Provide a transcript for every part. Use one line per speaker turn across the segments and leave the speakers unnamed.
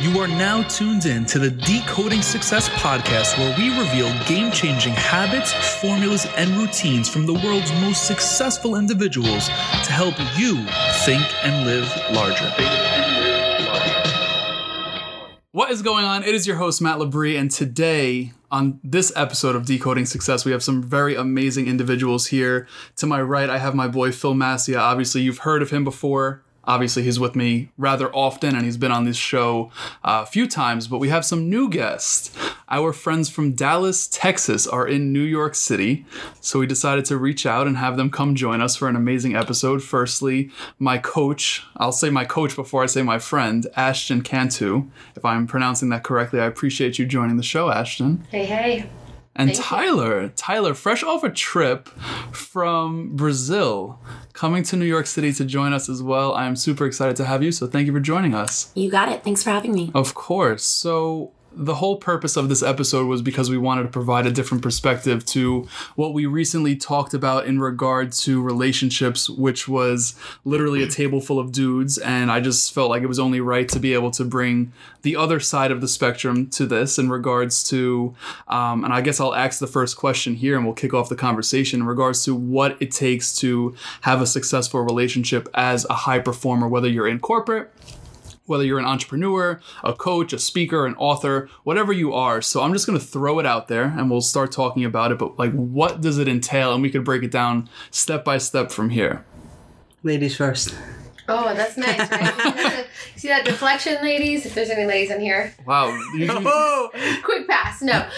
You are now tuned in to the Decoding Success podcast, where we reveal game changing habits, formulas, and routines from the world's most successful individuals to help you think and live larger. What is going on? It is your host, Matt Labrie, and today on this episode of Decoding Success, we have some very amazing individuals here. To my right, I have my boy Phil Massia. Obviously, you've heard of him before. Obviously, he's with me rather often and he's been on this show uh, a few times, but we have some new guests. Our friends from Dallas, Texas are in New York City, so we decided to reach out and have them come join us for an amazing episode. Firstly, my coach, I'll say my coach before I say my friend, Ashton Cantu. If I'm pronouncing that correctly, I appreciate you joining the show, Ashton.
Hey, hey.
And
Thank you.
Tyler, Tyler, fresh off a trip from Brazil, coming to New York City to join us as well. I'm super excited to have you, so thank you for joining us.
You got it. Thanks for having me.
Of course. So, the whole purpose of this episode was because we wanted to provide a different perspective to what we recently talked about in regard to relationships, which was literally a table full of dudes. And I just felt like it was only right to be able to bring the other side of the spectrum to this in regards to, um, and I guess I'll ask the first question here and we'll kick off the conversation in regards to what it takes to have a successful relationship as a high performer, whether you're in corporate whether you're an entrepreneur, a coach, a speaker, an author, whatever you are. So I'm just going to throw it out there and we'll start talking about it. But like, what does it entail? And we could break it down step by step from here.
Ladies first.
Oh, that's nice, right? See that deflection, ladies? If there's any ladies in here,
Wow. usually-
quick pass. No,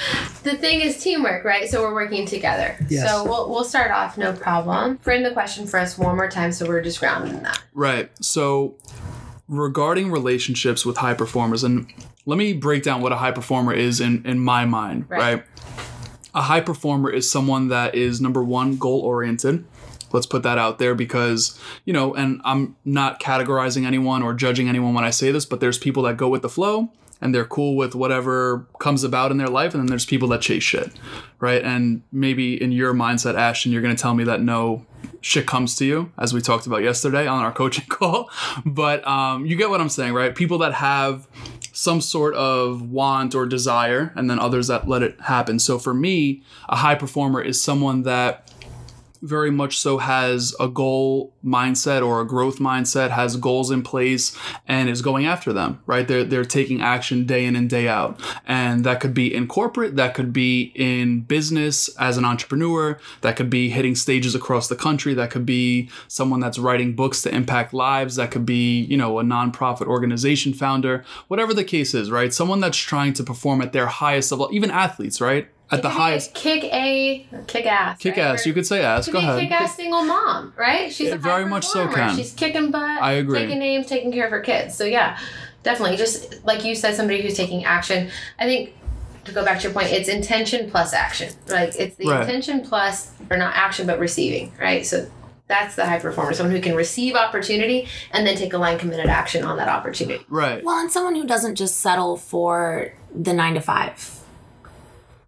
the thing is teamwork, right? So we're working together.
Yes.
So we'll we'll start off, no problem. Frame the question for us one more time, so we're just grounded in that.
Right. So, regarding relationships with high performers, and let me break down what a high performer is in, in my mind,
Right.
right? A high performer is someone that is number one, goal oriented. Let's put that out there because, you know, and I'm not categorizing anyone or judging anyone when I say this, but there's people that go with the flow and they're cool with whatever comes about in their life. And then there's people that chase shit, right? And maybe in your mindset, Ashton, you're going to tell me that no shit comes to you, as we talked about yesterday on our coaching call. But um, you get what I'm saying, right? People that have some sort of want or desire, and then others that let it happen. So for me, a high performer is someone that very much so has a goal mindset or a growth mindset, has goals in place, and is going after them, right? They're, they're taking action day in and day out. And that could be in corporate, that could be in business as an entrepreneur, that could be hitting stages across the country, that could be someone that's writing books to impact lives, that could be, you know, a nonprofit organization founder, whatever the case is, right? Someone that's trying to perform at their highest level, even athletes, right? At the
It could be
highest.
kick a kick ass.
Kick
right?
ass,
Or-
you could say ass.
Could
Go
be
ahead.
kick-ass single mom, right? She's
Yeah,
a
very much so
performer.
can.
She's kicking butt.
I agree.
Taking names, taking care of her kids. So yeah, definitely. Just like you said, somebody who's taking action. I think to go back to your point, it's intention plus action. Like it's the
Right.
intention plus, or not action, but receiving, right? So that's the high performer, someone who can receive opportunity and then take a line committed action on that opportunity.
Right.
Well, and someone who doesn't just settle for the nine to five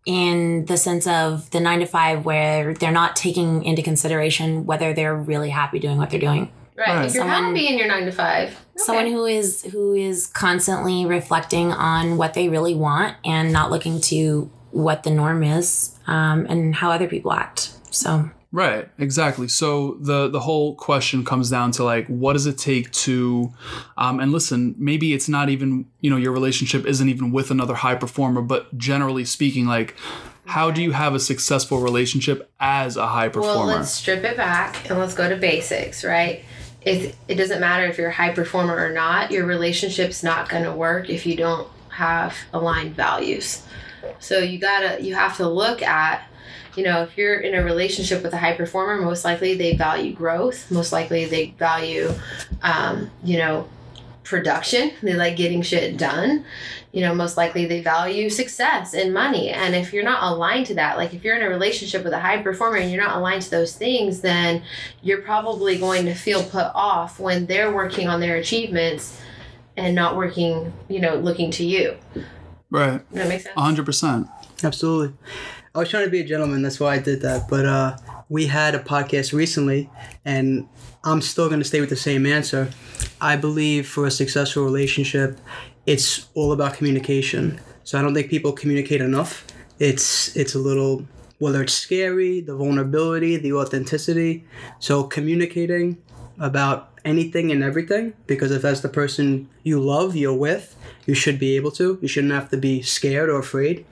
in the sense of the nine to five where they're not taking into consideration whether they're really happy doing what they're doing.
Right.
Right.
If you're
Someone-
happy in your nine to five, okay.
Someone who is who is constantly reflecting on what they really want and not looking to what the norm is um, and how other people act. So
Right, exactly. So the the whole question comes down to like, what does it take to, um, and listen, maybe it's not even you know your relationship isn't even with another high performer, but generally speaking, like, how do you have a successful relationship as a high performer?
Well, let's strip it back and let's go to basics, right? It, it doesn't matter if you're a high performer or not, your relationship's not going to work if you don't have aligned values. So you gotta, you have to look at, you know, if you're in a relationship with a high performer, most likely they value growth, most likely they value, um, you know, production, they like getting shit done you know, most likely they value success and money. And if you're not aligned to that, like if you're in a relationship with a high performer and you're not aligned to those things, then you're probably going to feel put off when they're working on their achievements and not working, you know, looking to you.
right,
Does that make sense?
hundred percent.
Absolutely. I was trying to be a gentleman, that's why I did that. But uh, we had a podcast recently, and I'm still going to stay with the same answer. I believe for a successful relationship, it's all about communication. So I don't think people communicate enough. It's it's a little whether it's scary, the vulnerability, the authenticity. So communicating about anything and everything because if that's the person you love, you're with, you should be able to. You shouldn't have to be scared or afraid.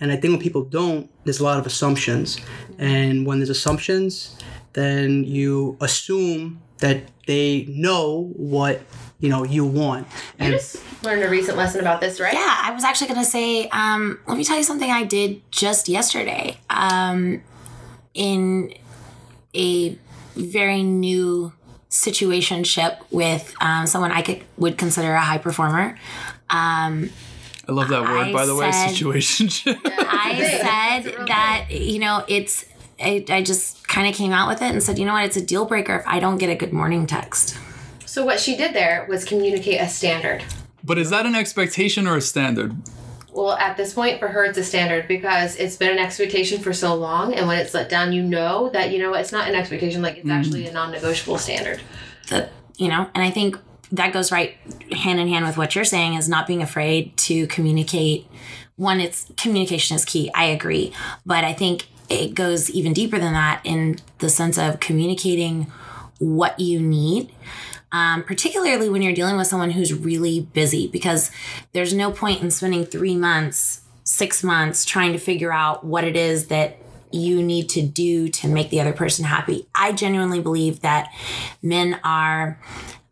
And I think when people don't, there's a lot of assumptions. And when there's assumptions, then you assume that they know what you know you want.
You
And
just learned a recent lesson about this, right?
Yeah, I was actually going to say, um, let me tell you something I did just yesterday. Um, in a very new situationship with um, someone I could would consider a high performer. Um,
I love that word,
I
by the way,
said-
situationship.
I said that you know it's. I, I just kind of came out with it and said, you know what, it's a deal breaker if I don't get a good morning text.
So what she did there was communicate a standard.
but is that an expectation or a standard?
Well, at this point, for her, it's a standard because it's been an expectation for so long, and when it's let down, you know that you know it's not an expectation; like it's mm-hmm. actually a non-negotiable standard.
that you know and i think that goes right hand in hand with what you're saying is not being afraid to communicate one it's communication is key i agree but i think it goes even deeper than that in the sense of communicating what you need um, particularly when you're dealing with someone who's really busy because there's no point in spending three months six months trying to figure out what it is that you need to do to make the other person happy. I genuinely believe that men are,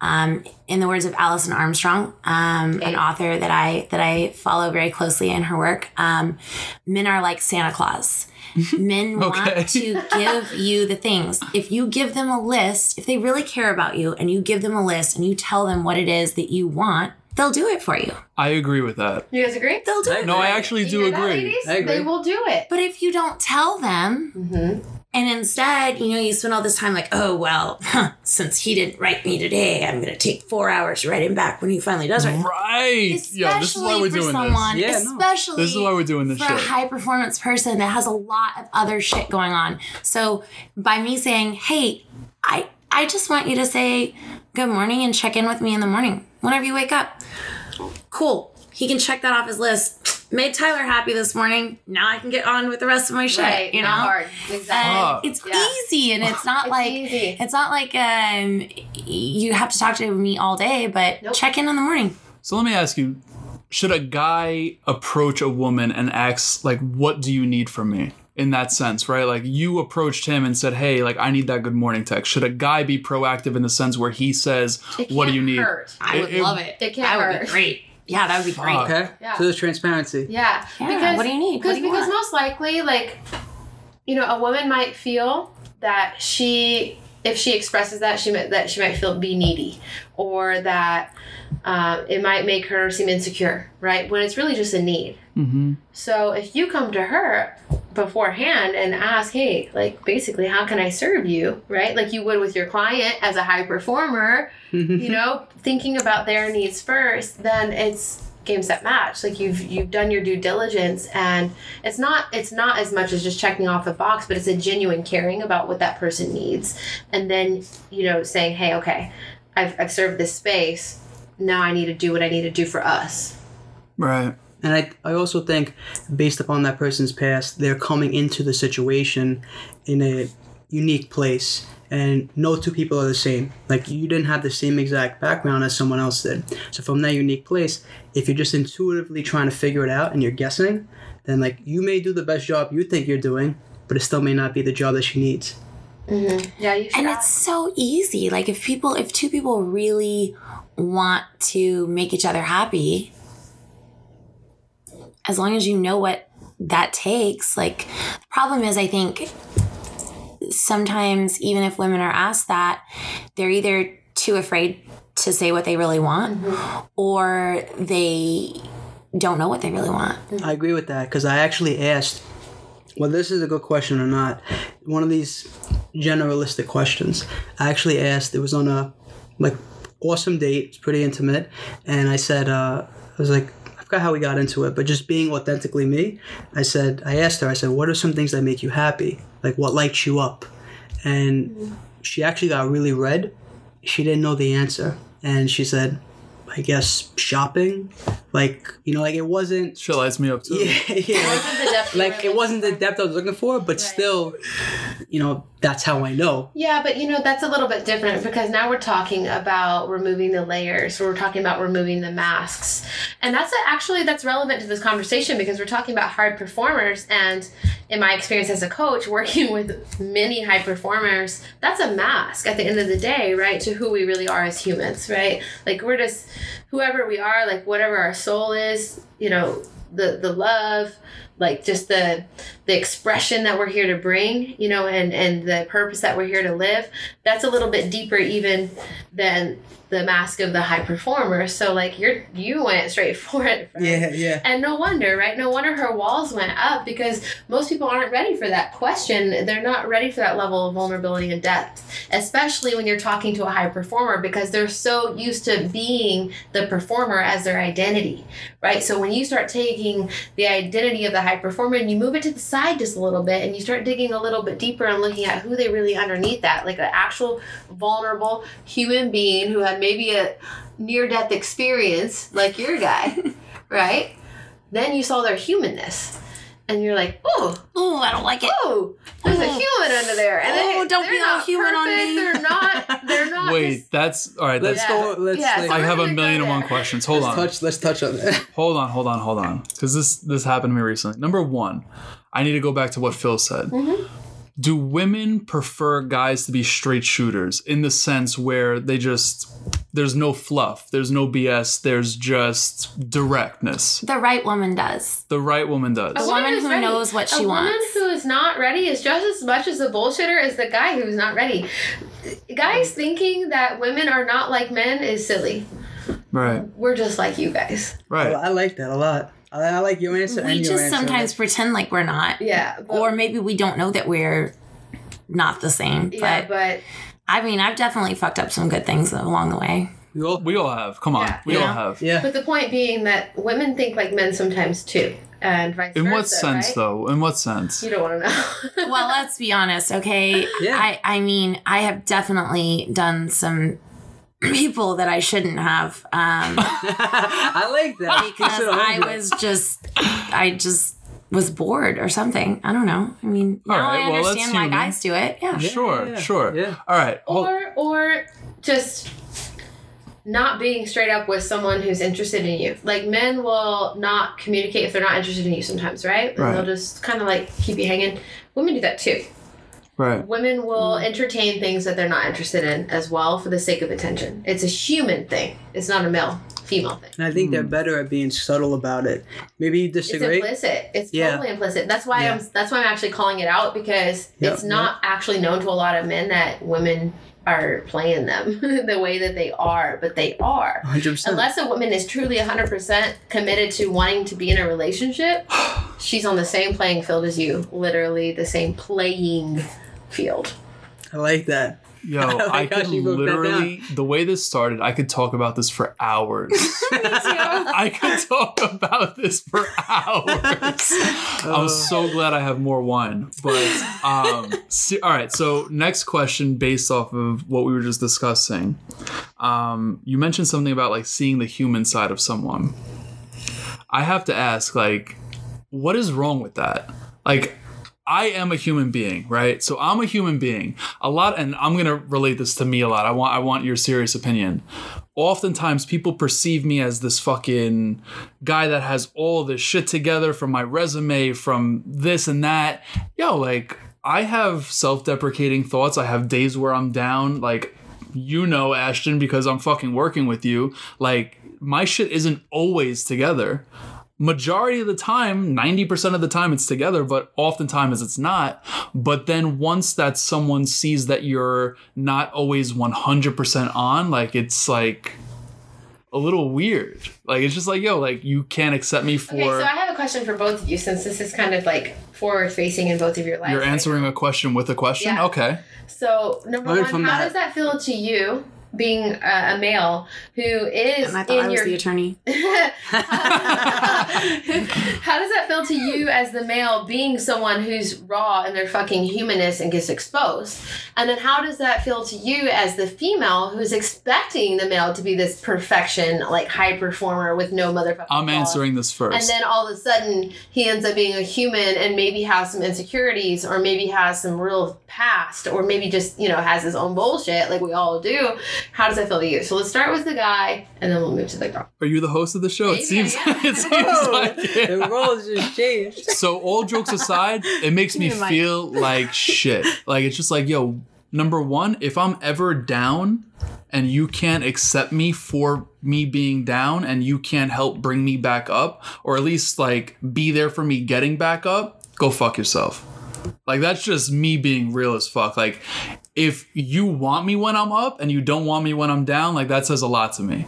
um, in the words of Alison Armstrong, um, an author that I that I follow very closely in her work, um, men are like Santa Claus. Men
Okay.
want to give you the things. If you give them a list, if they really care about you, and you give them a list and you tell them what it is that you want, they'll do it for you.
I agree with that.
You guys agree?
They'll do it.
No,
for
I actually
You
do
hear that,
agree.
ladies?
I agree.
They will do it.
But if you don't tell them,
Mm-hmm.
And instead, you know, you spend all this time like, oh, well, huh, since he didn't write me today, I'm going to take four hours to write him back when he finally does write.
Right.
Especially
Yo, this is why we're doing
someone,
Yeah,
especially
this. This is why we're doing this
for a high performance person that has a lot of other shit going on. So by me saying, hey, I I just want you to say good morning and check in with me in the morning whenever you wake up. Cool. He can check that off his list. Made Tyler happy this morning. Now I can get on with the rest of my shit.
Right,
you know,
hard. Exactly.
Fuck.
it's
Yeah.
easy, and it's not
It's
like
easy.
it's not like um you have to talk to me all day, but
Nope.
check in in the morning.
So let me ask you: Should a guy approach a woman and ask, like, "What do you need from me?" In that sense, right? Like you approached him and said, "Hey, like I need that good morning text." Should a guy be proactive in the sense where he says, "What do you need?"
hurt.
I
It-
would
it-
love it.
it can't
that would
hurt.
be great. Yeah, that would be great.
Okay,
Yeah.
so there's transparency.
Yeah.
Yeah,
Because
what do you need? What
Because
do you
because
want?
most likely, like, you know, a woman might feel that she, if she expresses that, she might that she might feel be needy, or that um, it might make her seem insecure, right? When it's really just a need.
Mm-hmm.
So if you come to her beforehand and ask, hey, like basically, how can I serve you, right? Like you would with your client as a high performer, you know, thinking about their needs first, then it's game set match. Like you've you've done your due diligence and it's not it's not as much as just checking off the box, but it's a genuine caring about what that person needs. And then, you know, saying, Hey, okay, I've I've served this space. Now I need to do what I need to do for us.
Right.
And I, I also think, based upon that person's past, they're coming into the situation in a unique place. And no two people are the same. Like, you didn't have the same exact background as someone else did. So, from that unique place, if you're just intuitively trying to figure it out and you're guessing, then, like, you may do the best job you think you're doing, but it still may not be the job that she needs. Mm-hmm.
Yeah, you should
And
ask.
it's so easy. Like if people, if two people really want to make each other happy, as long as you know what that takes, like the problem is, I think sometimes even if women are asked that, they're either too afraid to say what they really want or they don't know what they really want.
I agree with that because I actually asked well, this is a good question or not. One of these generalistic questions. I actually asked. It was on a like awesome date. It's pretty intimate, and I said, uh, I was like, forgot how we got into it, but just being authentically me. I said, I asked her. I said, what are some things that make you happy? Like what lights you up? And she actually got really red. She didn't know the answer, and she said, I guess shopping. Like you know, like it wasn't.
Shit lights me up too.
Yeah, yeah. like-
Wasn't the depth you
like it wasn't the depth I was looking for, but still, you know, that's how I know.
Yeah, but you know, that's a little bit different because now we're talking about removing the layers. We're talking about removing the masks. And that's a, actually that's relevant to this conversation because we're talking about hard performers and in my experience as a coach working with many high performers, that's a mask at the end of the day, right? To who we really are as humans, right? Like we're just whoever we are, like whatever our soul is, you know, the the love, like just the the expression that we're here to bring, you know, and and the purpose that we're here to live. That's a little bit deeper even than the mask of the high performer. So like you're you went straight for it. Fred.
Yeah, yeah.
And no wonder, right? No wonder her walls went up because most people aren't ready for that question. They're not ready for that level of vulnerability and depth, especially when you're talking to a high performer because they're so used to being the performer as their identity, right? So when you start taking the identity of the high performer and you move it to the side just a little bit and you start digging a little bit deeper and looking at who they really underneath that, like an actual vulnerable human being who had maybe a near death experience like your guy, right? Then you saw their humanness. And you're like, oh,
Oh, I don't like it.
oh, there's a
Oh.
human under there. And
Oh,
they,
don't
they're
be all
not
human on me.
They're not, they're not.
Wait,
just-
that's all right.
Let's
Yeah.
go. Let's
Yeah,
like,
so
I have a
We're gonna go
million and one questions. Hold
let's
on.
touch. Let's touch on that.
Hold on, hold on, hold on. Because this this happened to me recently. Number one, I need to go back to what Phil said.
Mm-hmm.
Do women prefer guys to be straight shooters in the sense where they just there's no fluff, there's no BS, there's just directness.
The right woman does.
The right woman does.
A
woman
who's
who knows what she
a
wants.
woman who is not ready is just as much as a bullshitter as the guy who's not ready. Guys thinking that women are not like men is silly.
Right,
We're just like you guys.
right.
I like that a lot. I, I like your answer
We
and
just
answer.
sometimes pretend like we're not.
Yeah. But,
Or maybe we don't know that we're not the same.
yeah,
But
but
I mean, I've definitely fucked up some good things along the way.
we all,
We all have. Come on,
Yeah.
we all have.
yeah.
but the point being that women think like men sometimes too, and vice versa.
In what sense,
right?
though? In what sense?
You don't want to know.
Well, let's be honest, okay?
Yeah.
I, I mean, I have definitely done some people that I shouldn't have. Um,
I like that.
Because
it
I was just, I just was bored or something. I don't know. I mean,
All
now
right,
I
well, that's
understand why
human.
guys do it. Yeah.
sure,
yeah,
sure.
yeah.
All right. hold-
or or just not being straight up with someone who's interested in you. Like men will not communicate if they're not interested in you sometimes, right? And
Right.
they'll just kind of like keep you hanging. Women do that too.
Right.
Women will entertain things that they're not interested in as well for the sake of attention. It's a human thing. It's not a male female thing.
And I think they're
Hmm.
better at being subtle about it. Maybe you disagree.
It's
disagree.
implicit. It's
Yeah.
totally implicit. That's why
Yeah.
I'm. That's why I'm actually calling it out because
Yeah,
it's not actually known to a lot of men that women are playing them the way that they are, but they are.
100%.
Unless a woman is truly 100% committed to wanting to be in a relationship, she's on the same playing field as you. Literally the same playing field.
I like that.
Yo,
I
I,
like how
could
she broke that
literally the way this started, I could talk about this for hours. I could talk about this for hours. I'm so glad I have more wine. But um se- all right, so next question based off of what we were just discussing. Um you mentioned something about like seeing the human side of someone. I have to ask like what is wrong with that? Like I am a human being, right? So I'm a human being. A lot, and I'm gonna relate this to me a lot. I want, I want your serious opinion. Oftentimes, people perceive me as this fucking guy that has all this shit together from my resume, from this and that. Yo, like I have self-deprecating thoughts. I have days where I'm down. Like you know, Ashton, because I'm fucking working with you. Like my shit isn't always together majority of the time 90% of the time it's together but oftentimes it's not but then once that someone sees that you're not always 100% on like it's like a little weird like it's just like yo like you can't accept me for
Okay, so I have a question for both of you since this is kind of like forward facing in both of your lives.
you're
right
answering a question with a question
Yeah.
okay
So number
Learn
one, how
that.
does that feel to you being a, a male who is
And I thought
in
I was
your
the attorney.
How does that feel to you as the male being someone who's raw in their fucking humanness and gets exposed? And then how does that feel to you as the female who's expecting the male to be this perfection, like high performer with no motherfucking
I'm
flaws?
answering this first.
And then all of a sudden he ends up being a human and maybe has some insecurities or maybe has some real past or maybe just, you know, has his own bullshit like we all do. How does that feel to you? So let's start with the guy and then we'll move to the girl.
Are you the host of the show?
Maybe
it seems.
I am.
it seems like it.
the roles just changed.
So all jokes aside, it makes me
Give me the mic.
feel like shit. Like it's just like, yo, number one, if I'm ever down and you can't accept me for me being down and you can't help bring me back up, or at least like be there for me getting back up, go fuck yourself. Like that's just me being real as fuck. Like if you want me when I'm up and you don't want me when I'm down, like that says a lot to me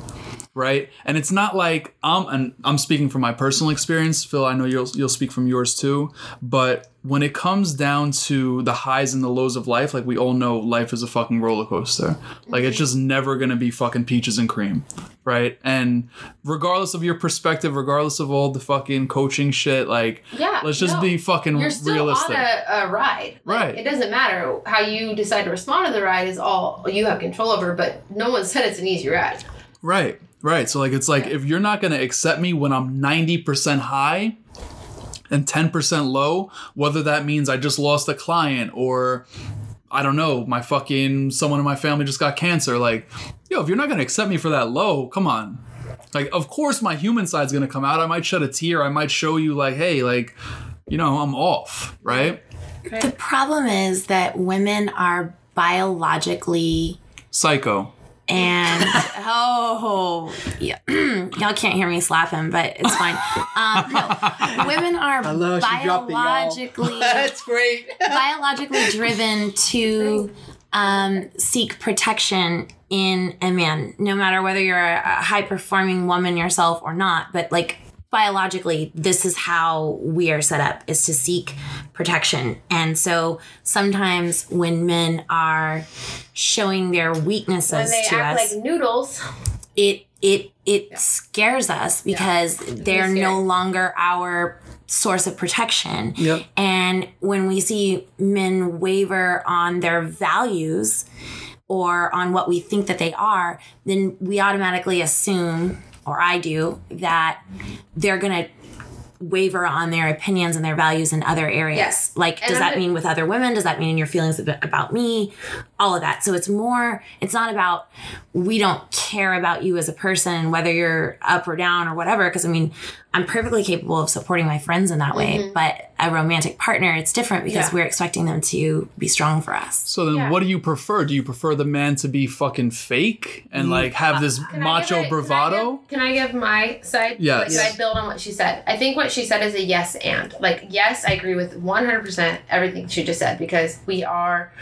right? And it's not like I'm and I'm speaking from my personal experience, Phil. I know you'll you'll speak from yours too. But when it comes down to the highs and the lows of life, like we all know, life is a fucking roller coaster. Like it's just never gonna be fucking peaches and cream, right? And regardless of your perspective, regardless of all the fucking coaching shit, like
Yeah.
let's just
no.
be fucking
You're still
realistic.
on a, a ride. Like,
Right.
It doesn't matter how you decide to respond to the ride is all you have control over, but no one said it's an easy ride.
Right, right. So like it's like if you're not gonna accept me when I'm 90% high and 10% low, whether that means I just lost a client or I don't know, my fucking someone in my family just got cancer, like, yo, if you're not gonna accept me for that low, come on. Like, of course my human side's gonna come out. I might shed a tear, I might show you like, hey, like, you know, I'm off, right?
The problem is that women are biologically
Psycho.
And oh yeah. y'all can't hear me slap him, but it's fine. Um, no, women are
I love she dropped the
biologically
That's great.
biologically driven to um, seek protection in a man, no matter whether you're a, a high performing woman yourself or not. But like biologically, this is how we are set up: is to seek protection. And so sometimes when men are showing their weaknesses
When they
to
act
us,
like noodles,
it it it scares us because they're no longer our source of protection.
Yep.
And when we see men waver on their values or on what we think that they are, then we automatically assume, or I do, that they're going to waver on their opinions and their values in other areas.
Yes.
Like,
And
does
I'm
that
gonna-
mean with other women? Does that mean in your feelings about me? All of that. So it's more, it's not about we don't care about you as a person, whether you're up or down or whatever. Because I mean, I'm perfectly capable of supporting my friends in that way. But a romantic partner, it's different because
Mm-hmm. Yeah.
we're expecting them to be strong for us.
So then,
Yeah.
what do you prefer? Do you prefer the man to be fucking fake and like have this
Can
macho
give
bravado?
Can I, give, can I give my side?
Yes.
Like,
Yes.
Can I build on what she said? I think what she said is a yes and. Like, yes, I agree with 100% everything she just said because we are,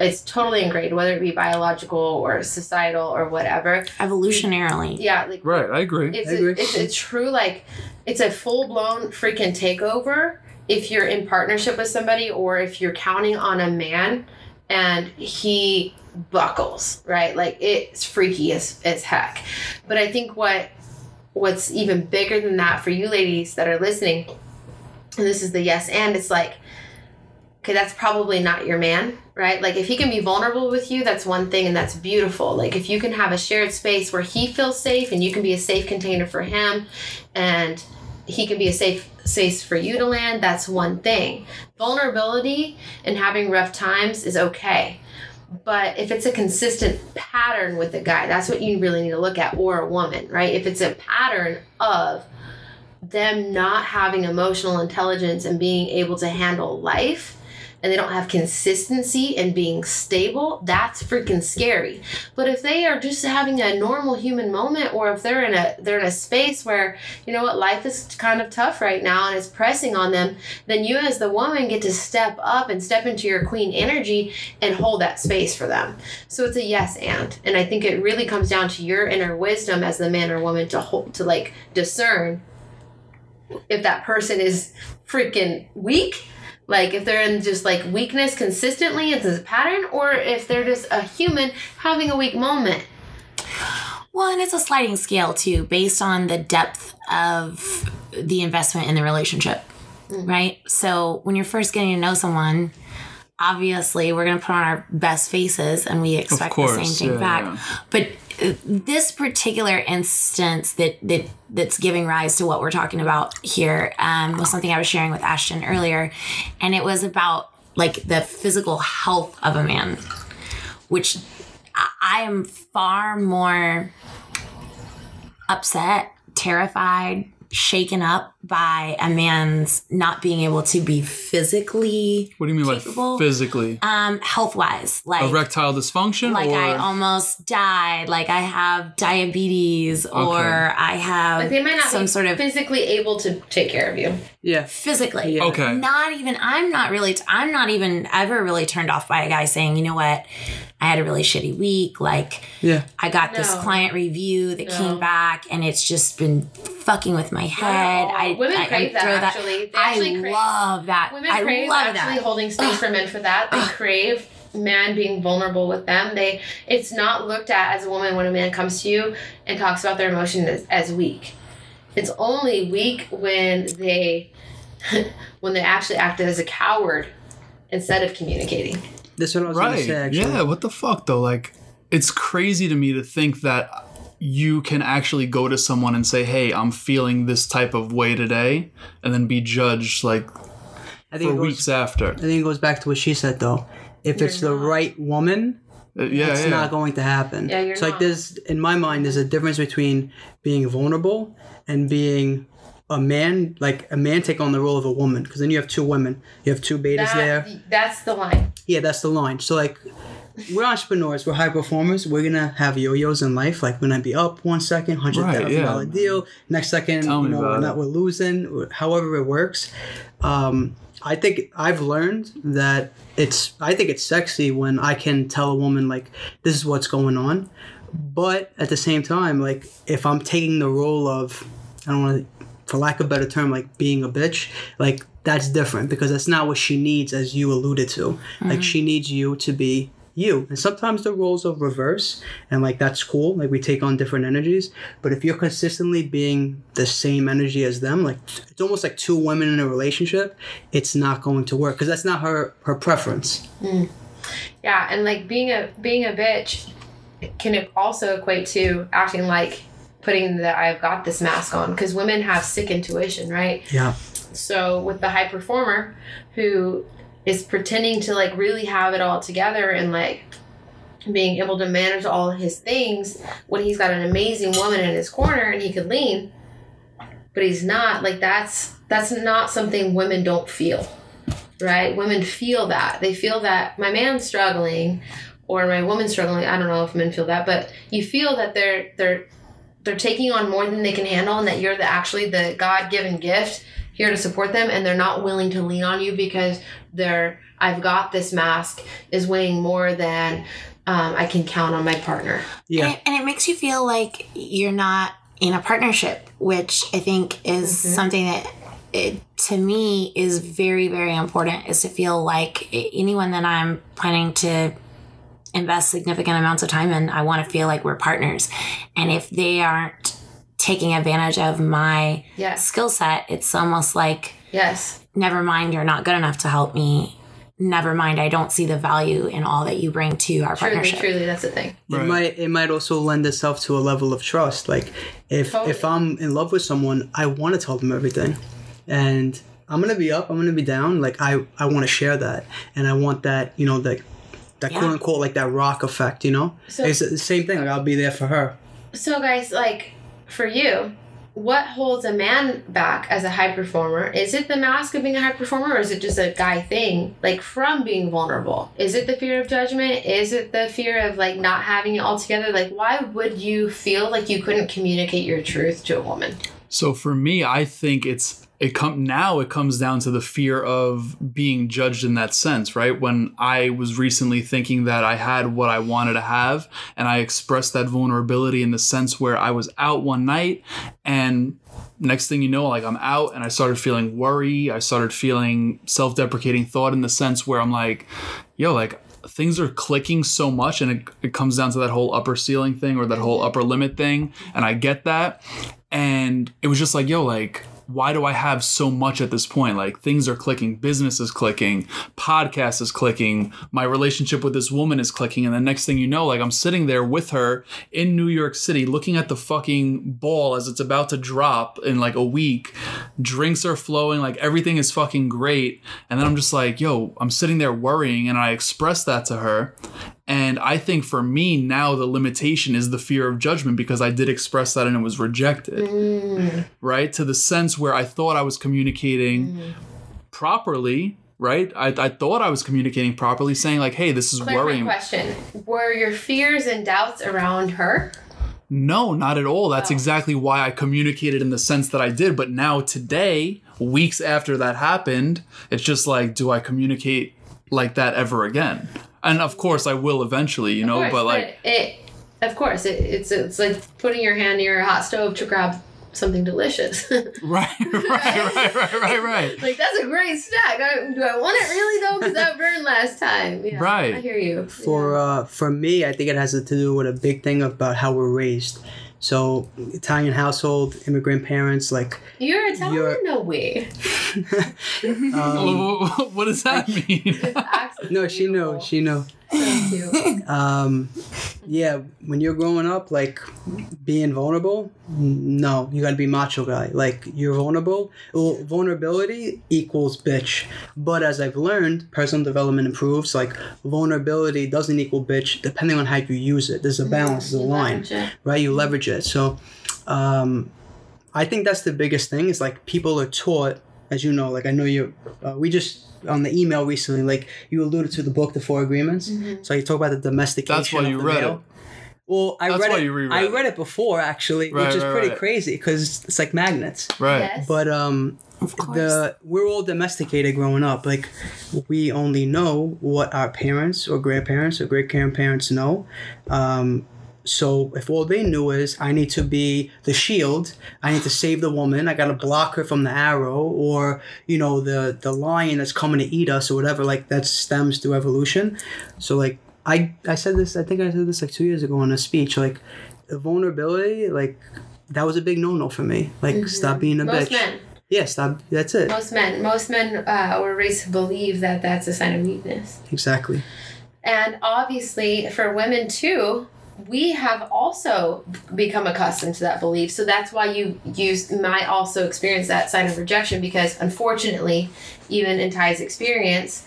it's totally ingrained, whether it be biological or societal or whatever.
Evolutionarily.
Yeah, like,
Right, I agree.
it's
I
a,
agree.
it's a true like it's a full blown freaking takeover if you're in partnership with somebody or if you're counting on a man and he buckles right? Like it's freaky as, as heck. But i think what what's even bigger than that for you ladies that are listening and this is the yes and it's like okay that's probably not your man right? Like if he can be vulnerable with you that's one thing and that's beautiful. Like if you can have a shared space where he feels safe and you can be a safe container for him and he can be a safe space for you to land that's one thing. Vulnerability and having rough times is okay. But if it's a consistent pattern with a guy that's what you really need to look at or a woman right? If it's a pattern of them not having emotional intelligence and being able to handle life and they don't have consistency and being stable, that's freaking scary. But if they are just having a normal human moment or if they're in a they're in a space where, you know what, life is kind of tough right now and it's pressing on them, then you as the woman get to step up and step into your queen energy and hold that space for them. So it's a yes and. And I think it really comes down to your inner wisdom as the man or woman to hold to like discern if that person is freaking weak Like if they're in just like weakness consistently, it's a pattern, or if they're just a human having a weak moment.
Well, and it's a sliding scale too, based on the depth of the investment in the relationship, mm. right? So when you're first getting to know someone, obviously we're going to put on our best faces and we expect the same thing
yeah,
back.
yeah.
But this particular instance that that that's giving rise to what we're talking about here um, was something I was sharing with Ashton earlier, and it was about like the physical health of a man, which I, I am far more upset, terrified, shaken up by a man's not being able to be physically
What do you mean
capable,
by physically?
um health wise like
Erectile dysfunction
like
or
I almost died, like I have diabetes or I have
Like they might not
some
be
sort of
physically able to take care of you.
Yeah.
physically.
Yeah.
Okay.
Not even I'm not really I'm not even ever really turned off by a guy saying, "You know what? I had a really shitty week. Like
Yeah.
I got this client review that
No.
came back and it's just been fucking with my head. I
women
I,
crave
I
that
throw
actually. They actually
I
crave
love that.
women
I
crave
love
actually
that.
holding space for men for that. They crave man being vulnerable with them. They it's not looked at as a woman when a man comes to you and talks about their emotions as, as weak. It's only weak when they when they actually act as a coward instead of communicating.
That's what I was gonna
right.
say. Actually.
Yeah, what the fuck though? Like it's crazy to me to think that you can actually go to someone and say, "Hey, I'm feeling this type of way today," and then be judged like
I think
for
goes,
weeks after.
I think it goes back to what she said though. If it's the right woman,
Uh, yeah,
it's
yeah.
not going to happen.
Yeah, you're
so like
not.
there's in my mind there's a difference between being vulnerable and being a man like a man take on the role of a woman because then you have two women you have two betas there
that's the line.
yeah that's the line so like we're entrepreneurs. We're high performers. We're gonna have yo-yos in life. Like we're gonna be up one second hundred thousand
yeah.
dollar deal. Next second
Tell
you know we're not we're losing. However it works. Um I think I've learned that it's I think it's sexy when I can tell a woman like this is what's going on. But at the same time like if I'm taking the role of I don't want to for lack of a better term like being a bitch like that's different because that's not what she needs as you alluded to. Like she needs you to be you. And sometimes the roles are reverse and like that's cool. Like we take on different energies. But if you're consistently being the same energy as them like it's almost like two women in a relationship it's not going to work because that's not her her preference. Mm.
Yeah, and like being a being a bitch can also equate to acting like putting the I've got this mask on because women have sick intuition, right?
yeah.
So with the high performer who is pretending to like really have it all together and like being able to manage all his things when he's got an amazing woman in his corner and he could lean, but he's not, like that's that's not something women don't feel. Right? Women feel that. They feel that my man's struggling or my woman's struggling. I don't know if men feel that, but you feel that they're they're they're taking on more than they can handle and that you're the actually the god-given gift here to support them and they're not willing to lean on you because they're i've got this mask is weighing more than um, i can count on my partner
yeah
And, it, and it makes you feel like you're not in a partnership, which I think is
Mhm.
something that it, to me is very, very important is to feel like anyone that I'm planning to invest significant amounts of time in, I want to feel like we're partners. And if they aren't taking advantage of my
yes.
skill set, it's almost like,
yes.
never mind, you're not good enough to help me. Never mind, I don't see the value in all that you bring to our
truly
partnership.
truly that's the thing.
It might it might also lend itself to a level of trust. Like if
Totally.
if i'm in love with someone i want to tell them everything. And i'm gonna be up i'm gonna be down. Like i i want to share that. And i want that you know that that
Yeah.
quote unquote like that rock effect you know?
So-
it's the same thing. Like i'll be there for her.
So guys like for you what holds a man back as a high performer? Is it the mask of being a high performer or is it just a guy thing like from being vulnerable? Is it the fear of judgment? Is it the fear of like not having it all together? Like why would you feel like you couldn't communicate your truth to a woman?
So for me, I think it's it come now it comes down to the fear of being judged in that sense, right? When I was recently thinking that I had what I wanted to have and I expressed that vulnerability in the sense where I was out one night and next thing you know, like I'm out and I started feeling worry. I started feeling self deprecating thought in the sense where I'm like, yo, like things are clicking so much and it, it comes down to that whole upper ceiling thing or that whole upper limit thing. And I get that. And it was just like, yo, like, why do I have so much at this point? Like things are clicking, business is clicking, podcast is clicking, my relationship with this woman is clicking, and the next thing you know, like I'm sitting there with her in New York City looking at the fucking ball as it's about to drop in like a week. Drinks are flowing, like everything is fucking great. And then I'm just like, yo, I'm sitting there worrying, and I express that to her. And I think for me now the limitation is the fear of judgment because I did express that and it was rejected. Mm. Right? To the sense where I thought I was communicating mm. properly, right? I, I thought I was communicating properly, saying like, hey, this is
Clarifying
worrying.
question: Were your fears and doubts around her?
No, not at all. That's
Oh.
exactly why I communicated in the sense that I did. But now today, weeks after that happened, it's just like, do I communicate like that ever again? And of course I will eventually, you know,
course,
but like
it, of course, it, it's it's like putting your hand near a hot stove to grab something delicious.
right, right, right, right, right, right.
like that's a great snack. I, do I want it really though? Because that burned last time. Yeah,
Right.
I hear you.
For uh, for me, I think it has to do with a big thing about how we're raised. So Italian household, immigrant parents, like
you're Italian.
you're-
No way.
um,
what does that mean?
No, she knew,
beautiful.
she knew.
Thank you.
Um, yeah, when you're growing up, like being vulnerable, no, you got to be macho guy. Like you're vulnerable. Well, vulnerability equals bitch. But as I've learned, personal development improves. Like vulnerability doesn't equal bitch, depending on how you use it. There's a balance, there's a line, right? You leverage it. So, um, I think that's the biggest thing. Is like people are taught, as you know. Like I know you. Uh, we just on the email recently, like you alluded to the book, The Four Agreements. So you talk about the domestication.
That's why
of
you
the
read
male.
it.
Well, I
That's
read
why
it.
you reread
I read it before actually,
Right,
which is
right,
pretty
right.
crazy because it's like magnets.
Right.
Yes.
But um, the we're all domesticated growing up. Like we only know what our parents or grandparents or great grandparents know. Um, so if all they knew is I need to be the shield, I need to save the woman, I gotta block her from the arrow, or you know the the lion that's coming to eat us or whatever. Like that stems through evolution. So like I I said this I think I said this like two years ago in a speech. Like vulnerability, like that was a big no no for me. Like stop being a
Mm-hmm. Most
bitch.
men.
Yeah, stop. That's it.
Most men. Most men uh, were raised to believe that that's a sign of weakness.
Exactly.
And obviously, for women too, we have also become accustomed to that belief. So that's why you use might also experience that sign of rejection because unfortunately, even in Ty's experience,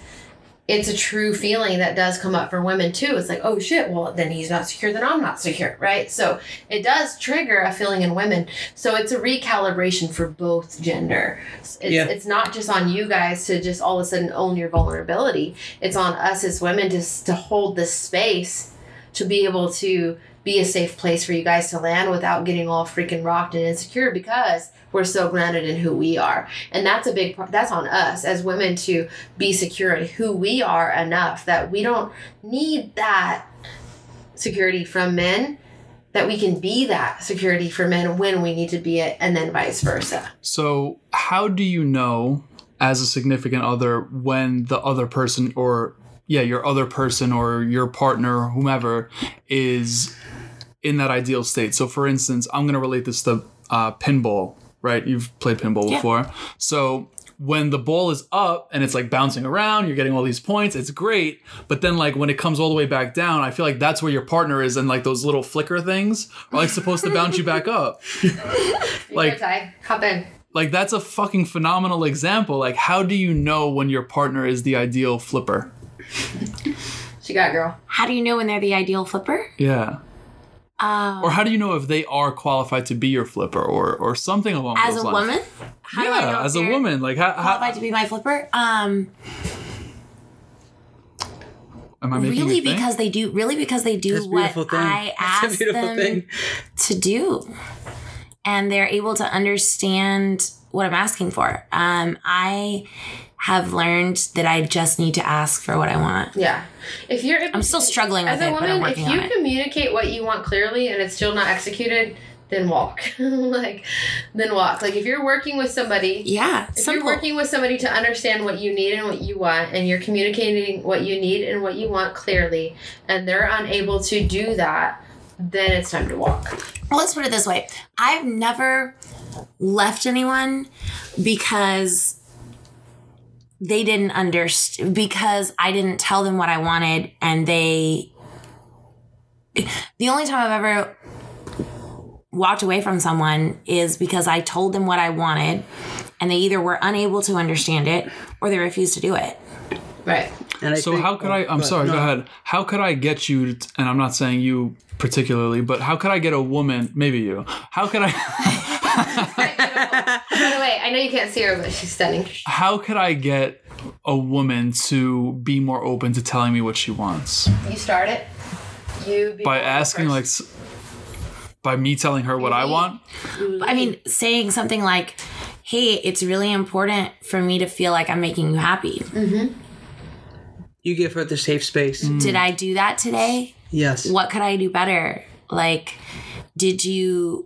it's a true feeling that does come up for women too. It's like, oh shit, well then he's not secure, then I'm not secure, right? So it does trigger a feeling in women. So it's a recalibration for both gender. It's,
Yeah.
it's not just on you guys to just all of a sudden own your vulnerability. It's on us as women to to hold this space to be able to be a safe place for you guys to land without getting all freaking rocked and insecure because we're so grounded in who we are. And that's a big part that's on us as women to be secure in who we are enough that we don't need that security from men that we can be that security for men when we need to be it and then vice versa.
So, how do you know as a significant other when the other person or yeah, your other person or your partner whomever is in that ideal state? So, for instance, I'm going to relate this to uh, pinball, right? You've played pinball
Yeah.
before. So, when the ball is up and it's like bouncing around, you're getting all these points, it's great. But then, like, when it comes all the way back down, I feel like that's where your partner is, and like those little flicker things are like supposed to bounce you back up.
Like, Ty, hop in.
Like that's a fucking phenomenal example. Like how do you know when your partner is the ideal flipper?
She got it, girl.
How do you know when they're the ideal flipper?
Yeah.
Uh,
Or how do you know if they are qualified to be your flipper or or something along
as
those
a
lines?
woman? How do I know
yeah, as a woman, like how, how
Qualified to be my flipper? Um,
am I making
really
you think?
because they do. Really because they do what
thing.
I ask them
thing.
to do, and they're able to understand what I'm asking for. Um, I have learned that I just need to ask for what I want.
Yeah. If you're
I'm still struggling with
as a
it, but I'm
woman, if you
on it.
communicate what you want clearly and it's still not executed, then walk. like, then walk. Like if you're working with somebody,
Yeah,
if
simple.
you're working with somebody to understand what you need and what you want, and you're communicating what you need and what you want clearly, and they're unable to do that, then it's time to walk.
Well, let's put it this way I've never left anyone because they didn't understand, because I didn't tell them what I wanted, and they. The only time I've ever walked away from someone is because I told them what I wanted, and they either were unable to understand it or they refused to do it.
Right.
And I
So
think-
how could
oh,
I? I'm
go
sorry.
No.
Go ahead. How could I get you? t- and I'm not saying you particularly, but how could I get a woman? Maybe you. How could I?
By the way, I know you can't see her, but she's stunning.
how could I get a woman to be more open to telling me what she wants
You start it. You be
by asking
first.
like. By me telling her what I want.
I mean, saying something like, hey, it's really important for me to feel like I'm making you happy.
You give her the safe space.
Mm.
Did I do that today?
Yes.
What could I do better? Like, did you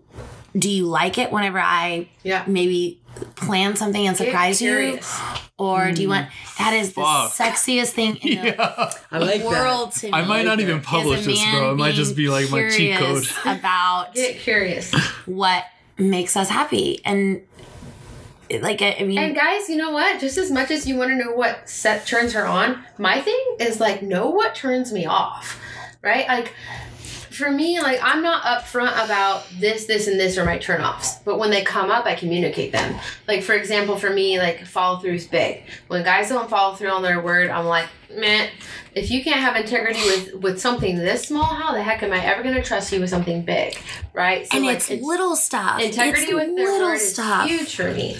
do you like it whenever I
Yeah.
maybe plan something and surprise you?
curious.
Or do you want that is the
Fuck.
sexiest thing in the
Yeah.
I like that.
world to me.
I might not even publish this, bro. It might just be like my cheat code.
curious about
Get curious.
what makes us happy and like I I mean
And guys, you know what? Just as much as you want to know what set turns her on, my thing is like know what turns me off. Right? Like for me, like I'm not upfront about this, this, and this are my turnoffs. But when they come up, I communicate them. Like for example, for me, like follow through is big. When guys don't follow through on their word, I'm like, man, if you can't have integrity with with something this small, how the heck am I ever gonna trust you with something big? Right? So
and
like,
it's, little stuff.
integrity
it's
with their
little
word is
stuff.
huge for me.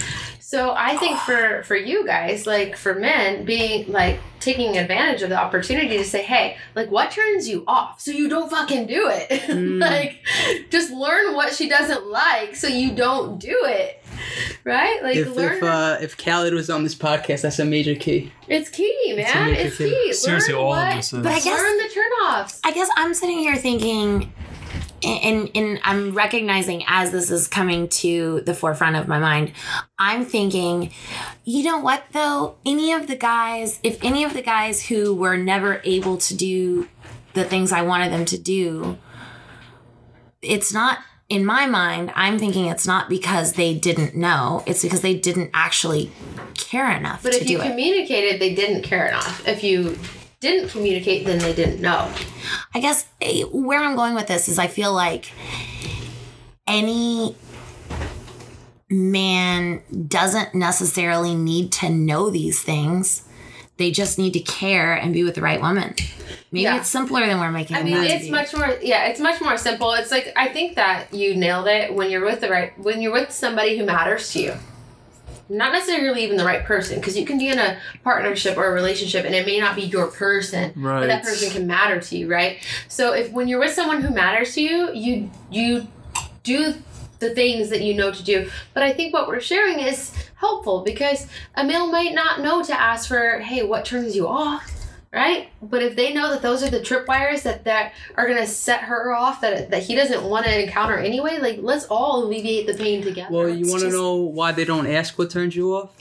So I think for for you guys, like for men, being like taking advantage of the opportunity to say, hey, like what turns you off, so you don't fucking do it.
Mm.
like just learn what she doesn't like, so you don't do it. Right? Like
If
learn.
if uh, if Khaled was on this podcast, that's a major key.
it's key, man.
major
It's
key.
key.
Seriously,
learn
all
what,
of this is.
But I guess-
learn the turnoffs.
I guess I'm sitting here thinking, and, and I'm recognizing as this is coming to the forefront of my mind, I'm thinking, you know what though? Any of the guys, if any of the guys who were never able to do the things I wanted them to do, it's not. In my mind, I'm thinking it's not because they didn't know. It's because they didn't actually care enough
But if you
it.
communicated, they didn't care enough. If you didn't communicate, then they didn't know.
I guess eh, where I'm going with this is I feel like any man doesn't necessarily need to know these things. They just need to care and be with the right woman. Maybe
Yeah.
it's simpler than we're making
I mean, it's much more. Yeah, it's much more simple. It's like I think that you nailed it when you're with the right when you're with somebody who matters to you. Not necessarily even the right person, because you can be in a partnership or a relationship and it may not be your person, but that person can matter to you, right? So if when you're with someone who matters to you, you you do the things that you know to do. But I think what we're sharing is helpful because a male might not know to ask for, hey, what turns you off? Right? But if they know that those are the tripwires that, that are gonna set her off that that he doesn't want to encounter anyway, like let's all alleviate the pain together.
Well, you want to
just-
know why they don't ask what turns you off?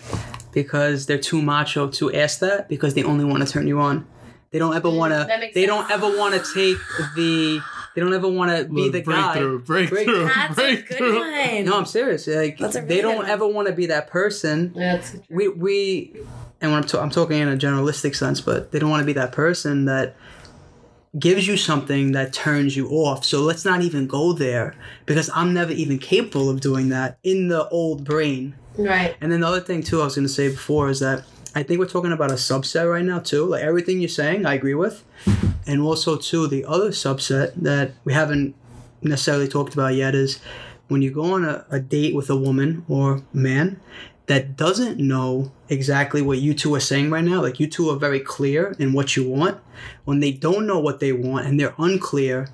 Because they're too macho to ask that. Because they only want to turn you on. They don't ever mm, want
that
to.
makes
They
sense.
don't ever want to take the. They don't ever want to be the guy.
breakthrough, breakthrough,
That's a
breakthrough.
good one.
No, I'm serious. Like
That's a really
they don't
one.
ever want to be that person.
That's
We we, and when I'm, ta- I'm talking in a generalistic sense, but they don't want to be that person that gives you something that turns you off. So let's not even go there because I'm never even capable of doing that in the old brain.
right.
And then the other thing too, I was gonna say before is that I think we're talking about a subset right now too. Like everything you're saying, I agree with, and also too the other subset that we haven't necessarily talked about yet is when you go on a, a date with a woman or man that doesn't know exactly what you two are saying right now. Like you two are very clear in what you want. When they don't know what they want and they're unclear,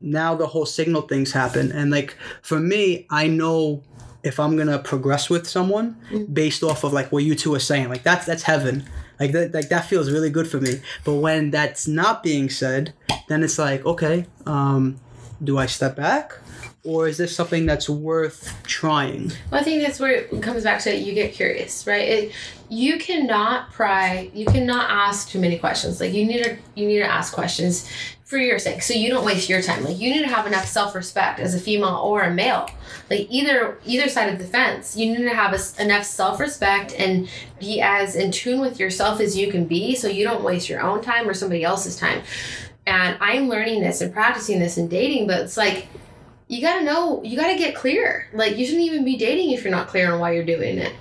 now the whole signal things happen. And like for me, I know if I'm gonna progress with someone based off of like what you two are saying. Like that's that's heaven. Like that like that feels really good for me. But when that's not being said, then it's like, okay, um, do I step back? Or is this something that's worth trying?
Well, I think that's where it comes back to you get curious, right? It, you cannot pry, you cannot ask too many questions. Like you need to you need to ask questions for your sake, so you don't waste your time. Like you need to have enough self respect as a female or a male. Like either either side of the fence, you need to have a enough self respect and be as in tune with yourself as you can be, so you don't waste your own time or somebody else's time. And I'm learning this and practicing this in dating, but it's like you gotta know you gotta get clear. Like you shouldn't even be dating if you're not clear on why you're doing it.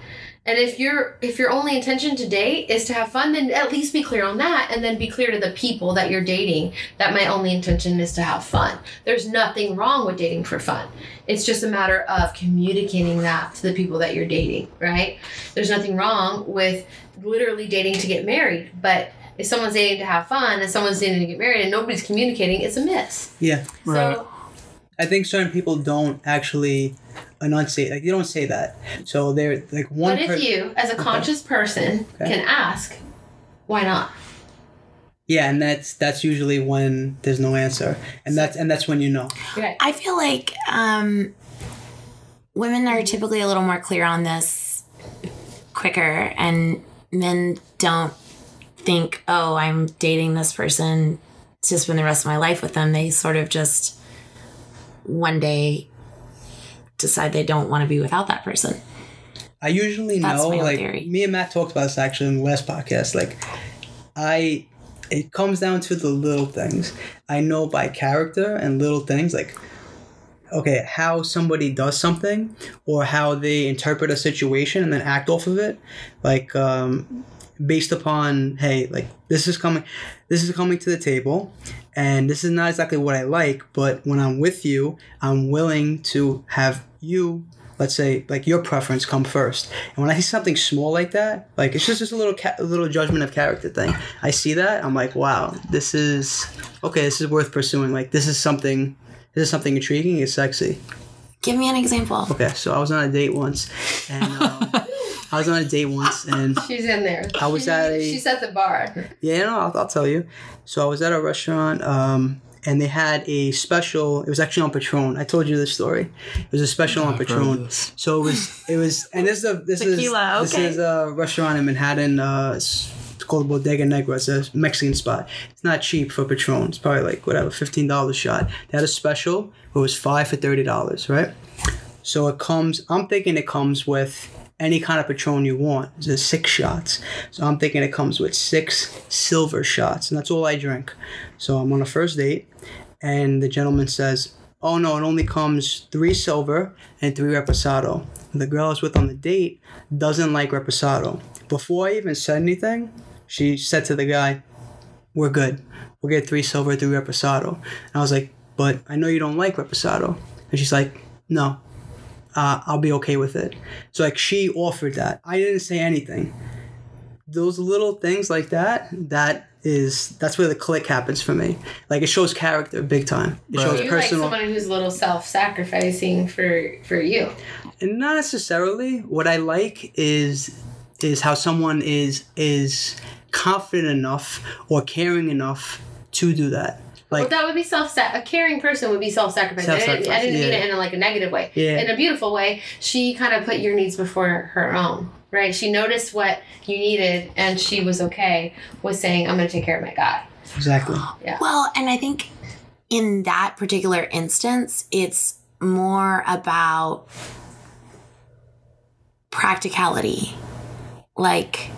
And if your if your only intention to date is to have fun then at least be clear on that and then be clear to the people that you're dating that my only intention is to have fun. There's nothing wrong with dating for fun. It's just a matter of communicating that to the people that you're dating right? There's nothing wrong with literally dating to get married but if someone's dating to have fun and someone's dating to get married and nobody's communicating it's a miss.
Yeah.
Right.
so
I think certain people don't actually enunciate. Like you don't say that. So they're like one.
But if
per-
you, as a conscious person,
Okay.
can ask, why not?
yeah, and that's that's usually when there's no answer, and that's and that's when you know.
Right.
I feel like um, women are typically a little more clear on this quicker, and men don't think, oh, I'm dating this person to spend the rest of my life with them. They sort of just one day decide they don't want to be without that person.
I usually
That's
know, like
theory.
me and Matt talked about this actually in the last podcast. Like, I, it comes down to the little things. I know by character and little things like, okay, how somebody does something or how they interpret a situation and then act off of it, like, um, based upon hey, like this is coming, this is coming to the table. And this is not exactly what I like, but when I'm with you, I'm willing to have you let's say like your preference come first. And when i see something small like that like it's just just a little ca- little judgment of character thing. I see that i'm like wow this is okay this is worth pursuing. Like this is something this is something intriguing it's sexy.
Give me an example.
okay so i was on a date once and um, i was on a date once and
She's in there.
I was
she,
at a-
She's at the bar.
yeah no I'll, I'll tell you so i was at a restaurant um, and they had a special it was actually on Patron i told you this story it was a special on Patron. So it was it was and this is a this
Tequila,
is
okay.
this is a restaurant in Manhattan. Uh, it's it's called Bodega Negra. It's a Mexican spot. It's not cheap for Patron. It's probably like whatever fifteen dollars shot. They had a special. It was five for thirty dollars, right? So it comes. I'm thinking it comes with any kind of Patron you want. There's six shots. So I'm thinking it comes with six silver shots, and that's all I drink. So I'm on a first date, and the gentleman says, "Oh no, it only comes three silver and three reposado." The girl I was with on the date doesn't like reposado. Before I even said anything, she said to the guy, "We're good. We'll get three silver, three reposado." And I was like, "But I know you don't like reposado." And she's like, "No, uh, I'll be okay with it." So like she offered that. I didn't say anything. Those little things like that, that is that's where the click happens for me. Like it shows character big time. It
Right.
shows
You like
personal.
someone who's a little self-sacrificing for for you.
and not necessarily what i like is is how someone is is confident enough or caring enough to do that
well, that would be self. A caring person would be self-sacrificing. I didn't, I didn't mean it in a, like a negative way.
Yeah.
In a beautiful way, she kind of put your needs before her own. Right? She noticed what you needed, and she was okay with saying, "I'm going to take care of my guy."
exactly Yeah.
Well, and I think in that particular instance, it's more about practicality. Like,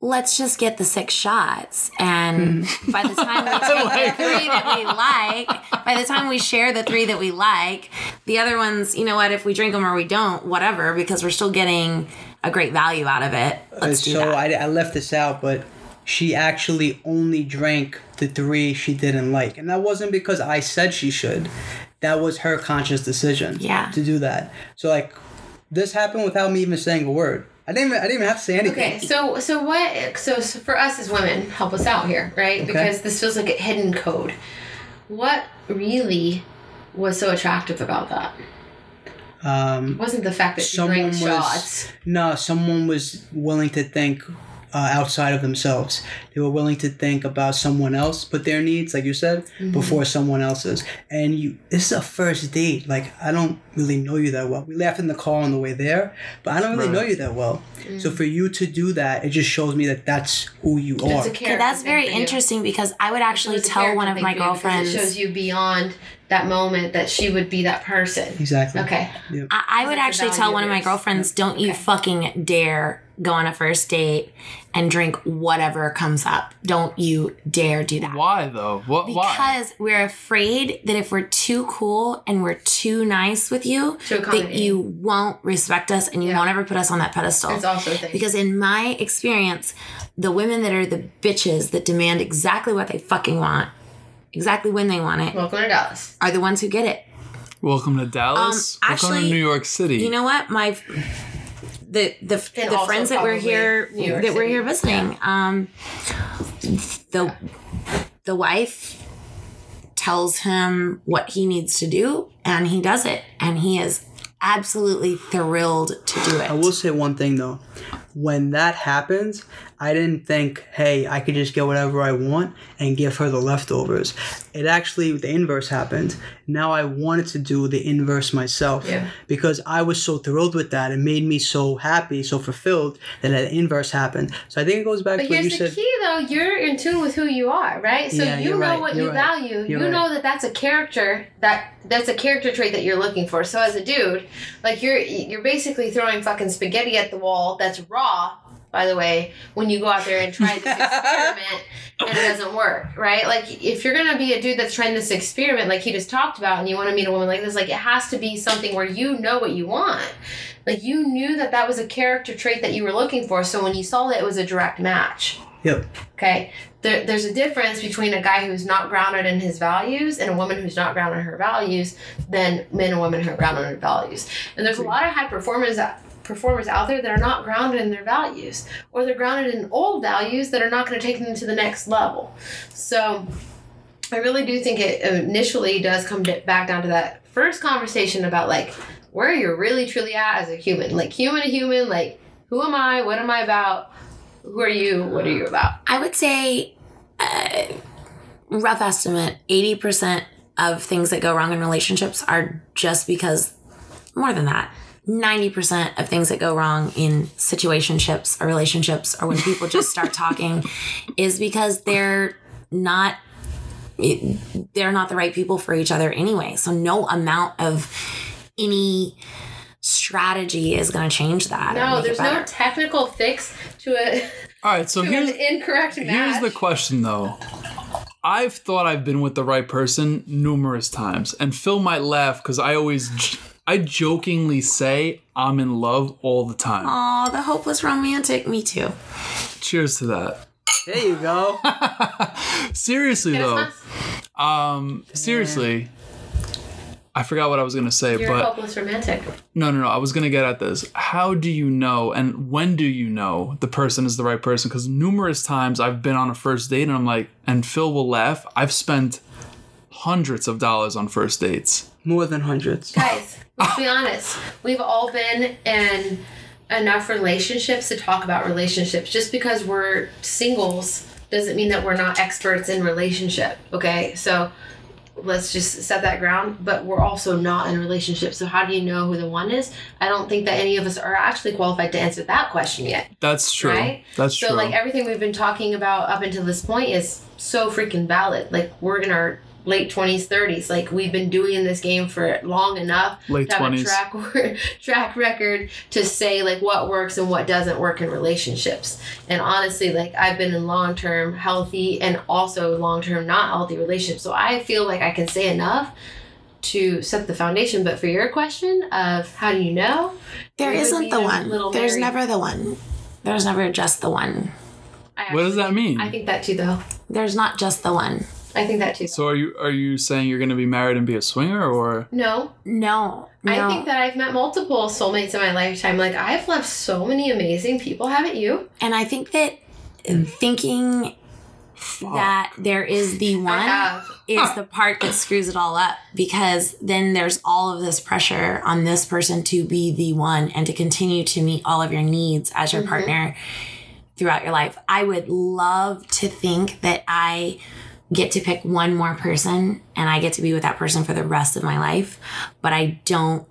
let's just get the six shots. And hmm. by the time we take the three that we like, by the time we share the three that we like, the other ones, you know what, if we drink them or we don't, whatever, because we're still getting a great value out of it. Let's do
so. I, I left this out but she actually only drank the three she didn't like and that wasn't because i said she should that was her conscious decision
Yeah.
to do that so like this happened without me even saying a word i didn't even, i didn't even have to say anything
Okay, so so what? So, so for us as women, help us out here, right? Because this feels like a hidden code. What really was so attractive about that?
um
It wasn't the fact that she drank
was-
shots.
No, someone was willing to think uh, outside of themselves. They were willing to think about someone else, put their needs, like you said, before someone else's. And you, this is a first date. Like I don't really know you that well. We laughed in the car on the way there, but I don't really
Right.
know you that well. So for you to do that, it just shows me that that's who you
It's
are.
a
Okay, that's very interesting because I would actually tell one of my
for you because
girlfriends.
It shows you beyond that moment that she would be that person.
exactly.
Okay.
I, I would actually tell one of my
yours.
girlfriends, don't you fucking dare go on a first date and drink whatever comes up. Don't you dare do that.
Why though? What? why?
Because we're afraid that if we're too cool and we're too nice with you, that you won't respect us and you
Yeah.
won't ever put us on that pedestal.
It's also a thing.
Because in my experience, the women that are the bitches that demand exactly what they fucking want, exactly when they want it,
Welcome to Dallas.
are the ones who get it.
Welcome to Dallas.
Um,
Welcome to
actually,
New York City.
You know what? My the the, the friends that were
probably
here
New York
that were
City.
here visiting, um, the the wife tells him what he needs to do, and he does it, and he is absolutely thrilled to do it.
I will say one thing though. When that happens, I didn't think, hey, I could just get whatever I want and give her the leftovers. It actually, the inverse happened. Now I wanted to do the inverse myself
Yeah.
because I was so thrilled with that. It made me so happy, so fulfilled that the inverse happened. So I think it goes back
But
to what you said.
But here's the key, though. You're in tune with who you are, right? So
Yeah,
you know
right,
what
you're
you
right,
value.
you're
you
right.
know that that's a character that that's a character trait that you're looking for. So as a dude, like you're you're basically throwing fucking spaghetti at the wall. That's raw, by the way. When you go out there and try this experiment and it doesn't work, right? Like if you're gonna be a dude that's trying this experiment, like he just talked about, and you want to meet a woman like this, like it has to be something where you know what you want. Like you knew that that was a character trait that you were looking for. So when you saw that, it was a direct match.
Yep.
Okay. There, there's a difference between a guy who's not grounded in his values and a woman who's not grounded in her values than men and women who are grounded in their values. And there's a lot of high performers performers out there that are not grounded in their values or they're grounded in old values that are not going to take them to the next level. So I really do think it initially does come back down to that first conversation about like where you're really truly at as a human, like human to human, like who am I? What am I about? Who are you? What are you about?
I would say, uh, rough estimate, 80% of things that go wrong in relationships are just because, more than that, 90% of things that go wrong in situationships or relationships or when people just start talking is because they're not it, they're not the right people for each other anyway so no amount of any strategy is going to change that
No, there's no technical fix to it.
All right, so here's
an incorrect match.
here's the question though. I've thought I've been with the right person numerous times, and Phil might laugh because I always, j- I jokingly say I'm in love all the time.
Oh, the hopeless romantic. Me too.
Cheers to that.
There you go.
Seriously
Get
though, um, seriously, I forgot what I was gonna say,
You're
but
hopeless romantic.
No, no, no. I was gonna get at this. How do you know, and when do you know the person is the right person? Because numerous times I've been on a first date, and I'm like, and Phil will laugh. I've spent hundreds of dollars on first dates.
More than hundreds.
Guys, let's be honest. We've all been in enough relationships to talk about relationships. Just because we're singles doesn't mean that we're not experts in relationship. Okay, so let's just set that ground. But we're also not in a relationship. So how do you know who the one is? I don't think that any of us are actually qualified to answer that question yet.
That's true.
Right?
That's
So
true.
So like everything we've been talking about up until this point is so freaking valid. Like we're in our late twenties, thirties. Like we've been doing this game for long enough
Late
to have
20s.
a track track record to say like what works and what doesn't work in relationships. And honestly, like I've been in long term healthy and also long term not healthy relationships. So I feel like I can say enough to set the foundation. But for your question of how do you know?
There
It would
isn't the one.
little
There's
Mary.
never the one. There's never just the one.
I
What does that mean?
I think that too though.
There's not just the one.
I think that too.
so are you are you saying you're gonna be married and be a swinger, or
No,
No. No.
I think that I've met multiple soulmates in my lifetime. Like I've loved so many amazing people, haven't you?
and I think that thinking that there is the one
have.
is the part that screws it all up because then there's all of this pressure on this person to be the one and to continue to meet all of your needs as your
Mhm.
partner throughout your life. I would love to think that I get to pick one more person and I get to be with that person for the rest of my life, but I don't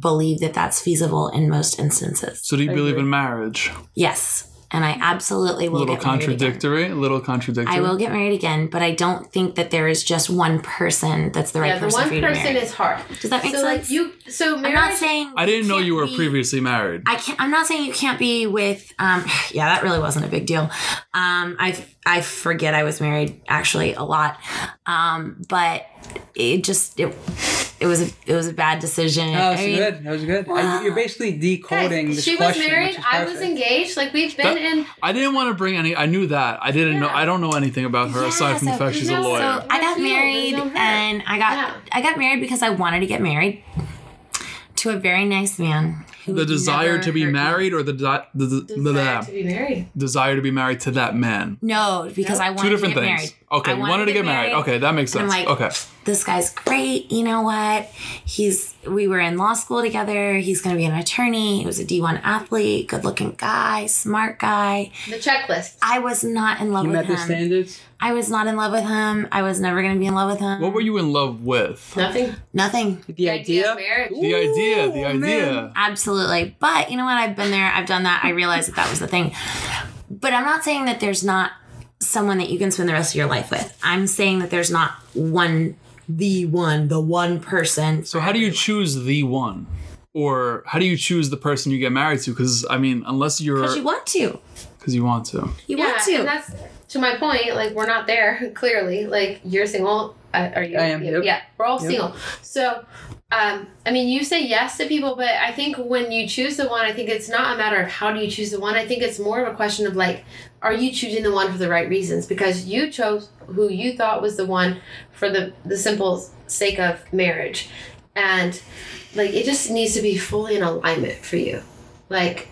believe that that's feasible in most instances.
So do you
I
believe
agree.
in marriage?
Yes, and I absolutely
A
will
little
get married again.
contradictory. A little contradictory.
I will get married again, but I don't think that there is just one person that's the right
yeah, the
person
one
for you to
person
marry.
is hard.
Does that make
so
sense?
like you, so
I'm not saying
I didn't know you were
be-
previously married.
I can't. I'm not saying you can't be with. Um, yeah, that really wasn't a big deal. Um, I I forget I was married actually a lot, um, but it just it it was a it was a bad decision.
That was
I mean,
good. That was good. You're basically decoding
Guys,
this
she was
question.
married. I was engaged. Like we've been
That-
in.
I didn't want to bring any. I knew that. I didn't know. I don't know anything about her
Yeah,
aside from the fact she's a lawyer.
So I got
There's
married,
no
and I got
Yeah.
I got married because I wanted to get married to a very nice man. Who
the desire to be
hurt me.
married or the, de- the, the, the,
Desire to be married.
desire to be married to that man.
No, because I wanted
Two different
to get
things.
married.
Okay,
I
you wanted to get married. Okay, that makes
And I'm
sense.
like,
okay.
this guy's great. You know what? He's we were in law school together. He's going to be an attorney. He was a D1 athlete, good looking guy, smart guy.
The checklist.
I was not in love
You
with
met the standards.
I was not in love with him. I was never going to be in love with him.
What were you in love with?
Nothing.
Nothing.
The idea.
of marriage.
The idea. The
Ooh,
idea.
man.
Absolutely. But you know what? I've been there. I've done that. I realized that that was the thing. But I'm not saying that there's not someone that you can spend the rest of your life with. I'm saying that there's not one, the one, the one person.
So how do you choose the one? Or how do you choose the person you get married to? Because I mean, unless you're
Because you want to.
because you want to.
You
yeah,
want to.
and that's to my point. Like we're not there clearly. Like you're single. Uh, are you?
I am,
Yeah,
yep.
yeah, we're all
Yep.
single. So, um, I mean, you say yes to people, but I think when you choose the one, I think it's not a matter of how do you choose the one. I think it's more of a question of like, are you choosing the one for the right reasons? Because you chose who you thought was the one for the the simple sake of marriage, and like it just needs to be fully in alignment for you. Like,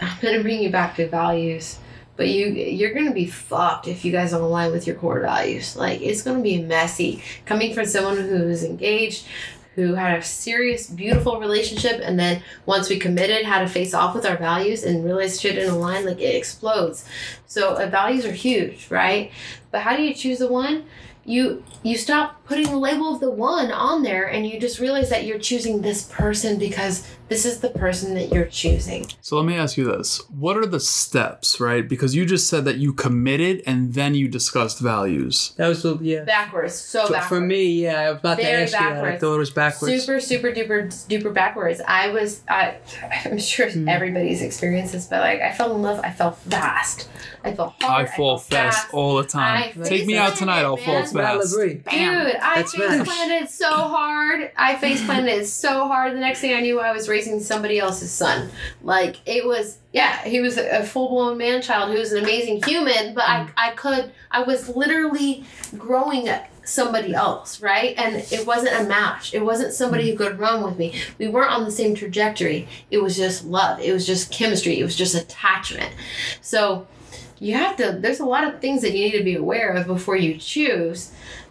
I'm gonna bring you back to values but you you're gonna be fucked if you guys don't align with your core values like it's gonna be messy coming from someone who's engaged who had a serious beautiful relationship and then once we committed had to face off with our values and realized shit didn't align like it explodes. So uh, values are huge right? But how do you choose the one? You you stop putting the label of the one on there and you just realize that you're choosing this person because this is the person that you're choosing
So let me ask you this. What are the steps, right? Because you just said that you committed and then you discussed values.
That was the yeah.
backwards so
For,
backwards
for me, yeah, I was about
Very
to ask you that. I thought it was backwards.
super super duper duper backwards i was I, i'm sure
Hmm.
everybody's experienced this but like i fell in love i fell fast i fell hard
I fall fast all the time.
I
Take me out tonight, I'll fall
face planted,
fast.
Malibu.
Bam.
Dude, I
That's
face planted so hard. I face planted so hard. The next thing I knew, I was raising somebody else's son. Like it was, yeah, he was a, a full blown man child who was an amazing human. But I, I could, I was literally growing somebody else, right? And it wasn't a match. It wasn't somebody who could run with me. We weren't on the same trajectory. It was just love. It was just chemistry. It was just attachment. So you have to there's a lot of things that you need to be aware of before you choose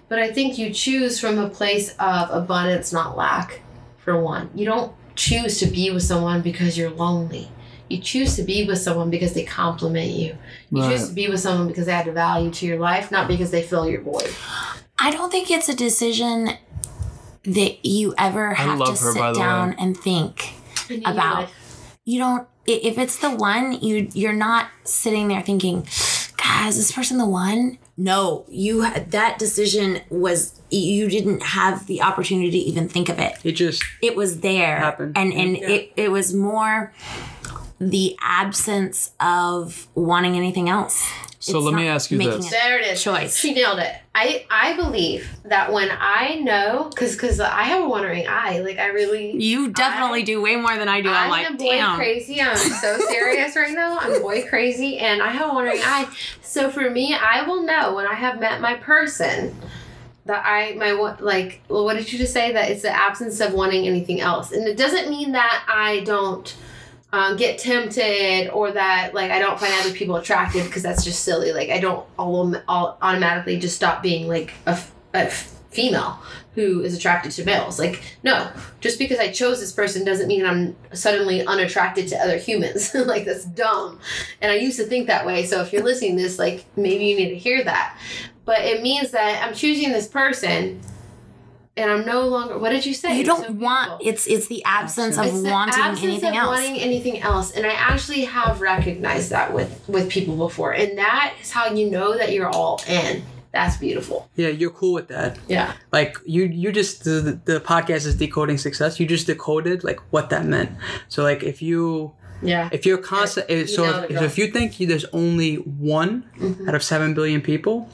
but i think you choose from a place of abundance not lack for one you don't choose to be with someone because you're lonely you choose to be with someone because they compliment you you
Right.
choose to be with someone because they add value to your life not because they fill your void
I don't think it's a decision that you ever have to
her,
sit down
way.
and think.
And you
About. You don't. If it's the one, you you're not sitting there thinking, "God, is this person the one?" No, you had that decision was you didn't have the opportunity to even think of it.
It just
It was there,
Happened.
and and
Yeah.
it it was more the absence of wanting anything else.
So
It's
let me ask you
making
this.
it-
There it is.
Choice.
She nailed it. I I believe that when I know, because because I have a wandering eye. Like I really.
You definitely
I-
do way more than I do. I'm,
I'm
like,
boy
damn.
crazy. I'm so serious right now. I'm boy crazy, and I have a wandering eye. So for me, I will know when I have met my person that I my wa- like. Well, what did you just say? That it's the absence of wanting anything else, and it doesn't mean that I don't. Um, get tempted or that like I don't find other people attractive because that's just silly. Like I don't all, all automatically just stop being like a female who is attracted to males. Like, no, just because I chose this person doesn't mean I'm suddenly unattracted to other humans. like, that's dumb. And I used to think that way. So if you're listening to this, like, maybe you need to hear that. But it means that I'm choosing this person and I'm no longer. What did you say?
You don't
so
want
beautiful.
it's it's the absence of
It's the
wanting
absence
anything
of
else.
wanting anything else, and I actually have recognized that with with people before, and that is how you know that you're all in. That's beautiful.
Yeah, you're cool with that.
Yeah.
Like you, you just the, the podcast is decoding success. You just decoded like what that meant. So like if you
Yeah.
if you're constant,
You
so
know
if, so if you think there's only one
Mm-hmm.
out of seven billion people,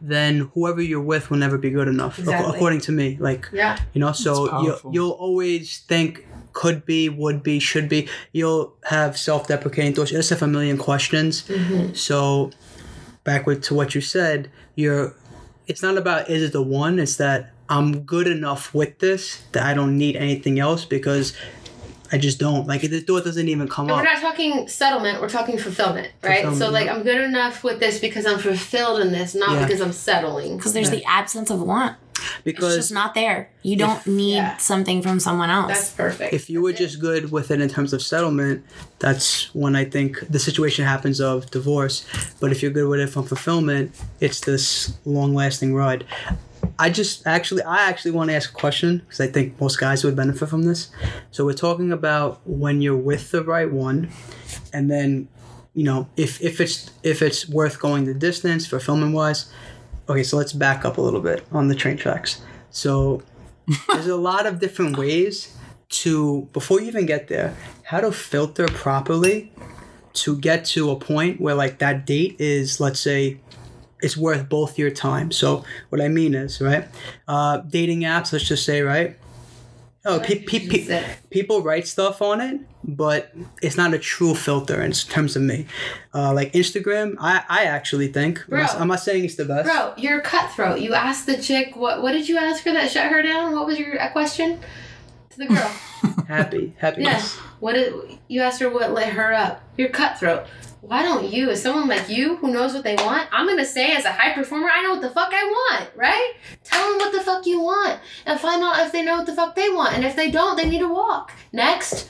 then whoever you're with will never be good enough,
Exactly.
according to me. Like
Yeah.
you know, so you,
powerful.
you'll always think could be, would be, should be. You'll have self-deprecating thoughts. You just have a million questions.
Mm-hmm.
So back with to what you said, you're. It's not about is it the one. It's that I'm good enough with this that I don't need anything else because I just don't. Like the thought doesn't even come
And
up.
we're not talking settlement, we're talking fulfillment, right?
Fulfillment,
so, like,
yeah.
I'm good enough with this because I'm fulfilled in this, not
Yeah.
because I'm settling.
Because there's the absence of want.
Because it's
just not there. You don't need
yeah.
something from someone else.
That's perfect.
if you were just good with it in terms of settlement, that's when I think the situation happens of divorce. But if you're good with it from fulfillment, it's this long lasting ride. I just actually, I actually want to ask a question because I think most guys would benefit from this. So we're talking about when you're with the right one, and then, you know, if if it's if it's worth going the distance fulfillment wise. Okay, so let's back up a little bit on the train tracks. So there's a lot of different ways to before you even get there how to filter properly to get to a point where like that date is let's say it's worth both your time so what i mean is right uh dating apps let's just say right oh pe- pe- pe- people write stuff on it but it's not a true filter in terms of me uh like instagram i i actually think I'm not,
Bro.
I'm not saying it's the best
Bro, you're a cutthroat. You asked the chick what what did you ask her that shut her down? What was your uh, question the girl?
happy
yeah.
happiness
What did you asked her what lit her up? You're cutthroat. Why don't you, as someone like you who knows what they want, I'm gonna say as a high performer, I know what the fuck I want, right? Tell them what the fuck you want and find out if they know what the fuck they want. And if they don't, they need to walk. Next.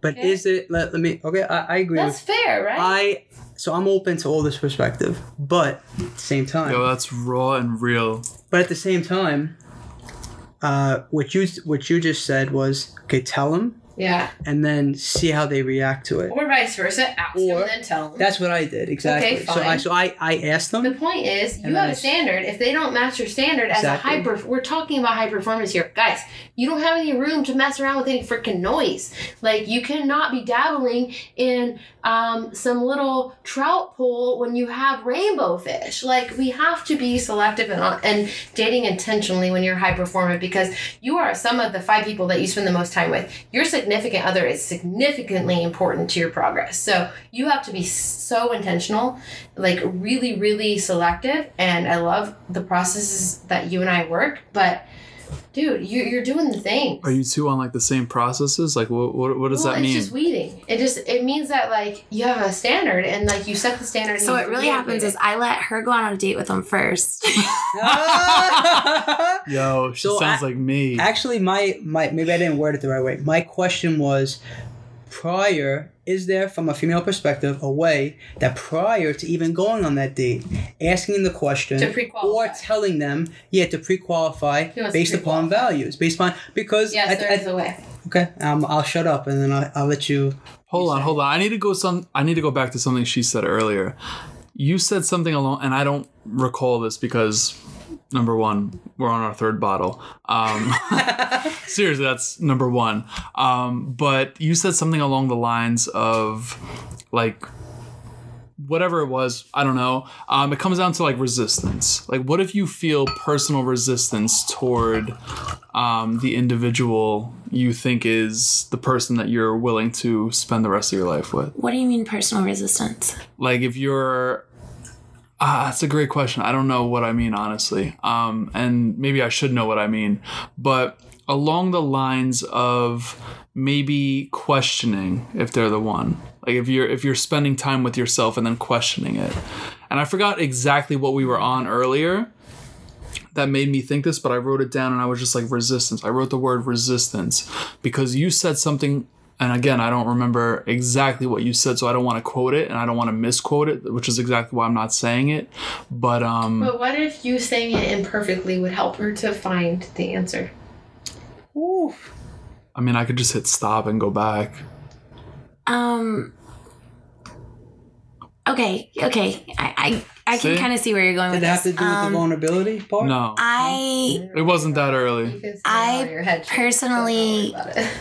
but
Okay.
is it let, let me okay i, I agree with
That's fair, right?
I so I'm open to all this perspective, but at the same time,
Yo, that's raw and real.
but at the same time, uh, what you what you just said was okay. Tell them
yeah.
and then see how they react to it.
Or vice versa. Ask
Or-
them and then tell them.
That's what I did exactly.
Okay, fine.
so I so I I asked them.
The point is, you have a standard. If they don't match your standard as a high, we're talking about high performance here, guys. You don't have any room to mess around with any freaking noise. Like you cannot be dabbling in um, some little trout pool when you have rainbow fish. Like we have to be selective and, and dating intentionally when you're high performant because you are some of the five people that you spend the most time with. Your significant other is significantly important to your progress. So you have to be so intentional like really really selective and i love the processes that you and i work but dude you, you're doing the thing
Are you two on like the same processes? Like, what what, what does
well,
that mean?
it's just weeding it just it means that like you have a standard and like you set the standard
so what really happens is I let her go on a date with him first.
Yo, she
So
sounds
I-
like me.
Actually, my my maybe I didn't word it the right way. My question was prior is there from a female perspective a way that prior to even going on that date asking the question
To pre-qualify.
or telling them yeah to pre-qualify
He to
based upon
pre-qualify.
values based upon because
yes
at-
there
at-
is a way
okay um, i'll shut up and then i'll, I'll let you
Hold on,
say?
hold on. I need to go some. I need to go back to something she said earlier. You said something along, and I don't recall this because number one, we're on our third bottle. Um, seriously, that's number one. Um, but you said something along the lines of like whatever it was i don't know um, it comes down to like resistance like what if you feel personal resistance toward um, the individual you think is the person that you're willing to spend the rest of your life with
what do you mean personal resistance?
like if you're ah that's a great question. I don't know what i mean honestly. Um and maybe i should know what i mean. But along the lines of maybe questioning if they're the one. Like if you're if you're spending time with yourself and then questioning it. And i forgot exactly what we were on earlier that made me think this, but I wrote it down and I was just like resistance. I wrote the word resistance because you said something and again, I don't remember exactly what you said, so I don't want to quote it and I don't want to misquote it, which is exactly why I'm not saying it. But um
But what if you saying it imperfectly would help her to find the answer?
Ooh.
I mean, I could just hit stop and go back.
Um. Okay. Okay. I I, I can kind of see where you're going with.
Did
with
it have to
this.
do with
Um,
the vulnerability part?
No.
I
It wasn't that early.
You can say
I
it on your
personally-
Don't worry about it.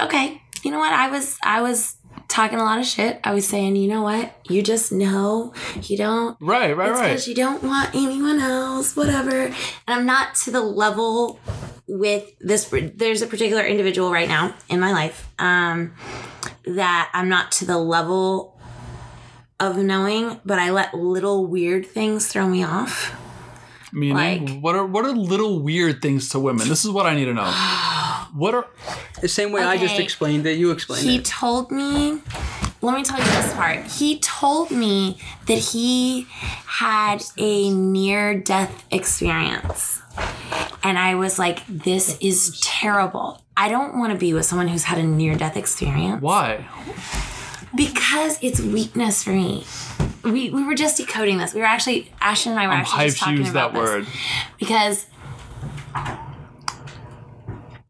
Okay. You know what? I was I was talking a lot of shit. I was saying, you know what? You just know you don't
Right, right, right.
because you don't want anyone else, whatever. And I'm not to the level with this. There's a particular individual right now in my life um, that I'm not to the level of knowing, but I let little weird things throw me off.
Meaning,
like-
what are what are little weird things to women? This is what I need to know. What are
The same way I just explained it, you explained
He
it.
told me, let me tell you this part. He told me that he had a near death experience. And I was like, this is terrible. I don't want to be with someone who's had a near death experience
why?
because it's weakness for me. We, we were just decoding this. We were actually, Ashton and I were
I'm
actually just talking
use
about
that
this
word.
because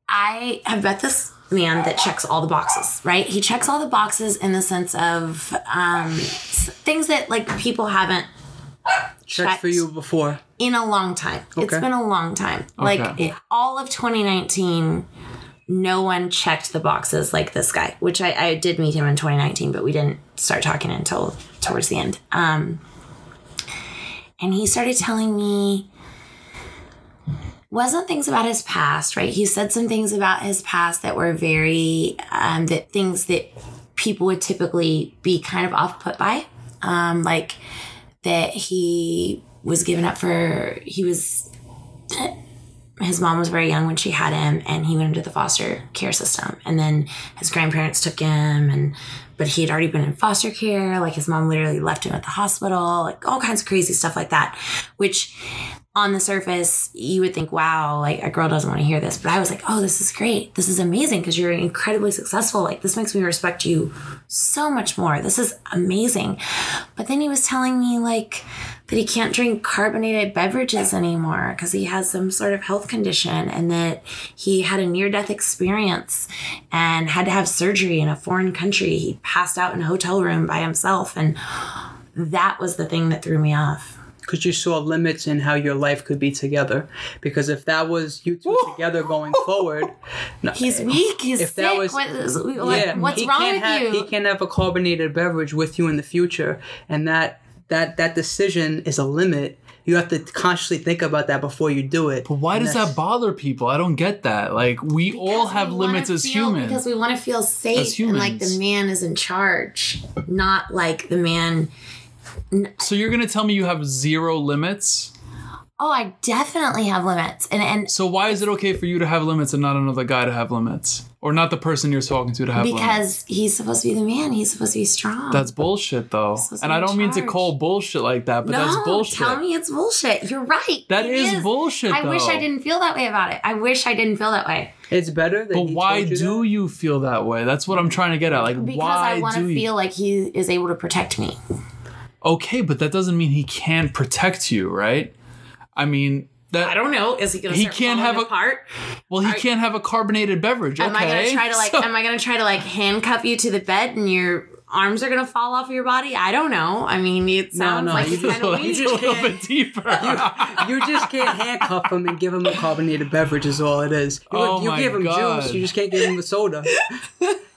I have met this man that checks all the boxes, right? He checks all the boxes in the sense of um, things that like people haven't
Checked for you before.
in a long time. It's been a long time. Like it, all of 2019, no one checked the boxes like this guy, which I, I did meet him in 2019, but we didn't start talking until towards the end. Um, and he started telling me wasn't things about his past, right? He said some things about his past that were very um, that things that people would typically be kind of off put by, um, like that he was given up for he was his mom was very young when she had him and he went into the foster care system. And then his grandparents took him and but he had already been in foster care. Like his mom literally left him at the hospital like all kinds of crazy stuff like that which on the surface you would think wow like a girl doesn't want to hear this. But i was like oh this is great. This is amazing because you're incredibly successful. Like this makes me respect you so much more. This is amazing. But then he was telling me like that he can't drink carbonated beverages anymore because he has some sort of health condition and that he had a near death experience and had to have surgery in a foreign country. He passed out in a hotel room by himself. And that was the thing that threw me off.
Because you saw limits in how your life could be together. Because if that was you two together going forward, no,
He's weak. He's
If
sick.
that was-
what is,
yeah,
what's wrong with
have,
you?
He can't have a carbonated beverage with you in the future, and that that that decision is a limit. You have to consciously think about that before you do it.
But why
And
does that bother people? I don't get that. Like we all have
we wanna
limits as
feel-
humans.
Because we want to feel safe
As
and like the man is in charge, not like the man.
So you're gonna tell me you have zero limits?
Oh, I definitely have limits, and and
So why is it okay for you to have limits and not another guy to have limits? Or not the person you're talking to to have limits?
because he's supposed to be the man, he's supposed to be strong.
That's bullshit though. And I don't mean to call bullshit like that, but
no,
that's bullshit.
tell me it's bullshit. You're right.
That is,
It
is bullshit,
I wish. I didn't feel that way about it. I wish I didn't feel that way
It's better. That
But
he
why
told you
do
that?
you feel that way? That's what I'm trying to get at. Like
because
why
I want
do
to
you
feel like he is able to protect me.
Okay, but that doesn't mean he can't protect you, right? I mean that
I don't know. Is he going to
He
start
can't have a-
apart?
well he
Are-
can't have a carbonated beverage.
Am I gonna try to like?
So-
am I going to try to like handcuff you to the bed and your arms are going to fall off your body? I don't know. I mean, it sounds
no,
like
you just-
kind of
That's
weird.
a little
can't-
bit deeper.
you just can't handcuff him and give him a carbonated beverage. Is all it is. You,
Oh
you
my
give him
God.
juice. You just can't give him a soda.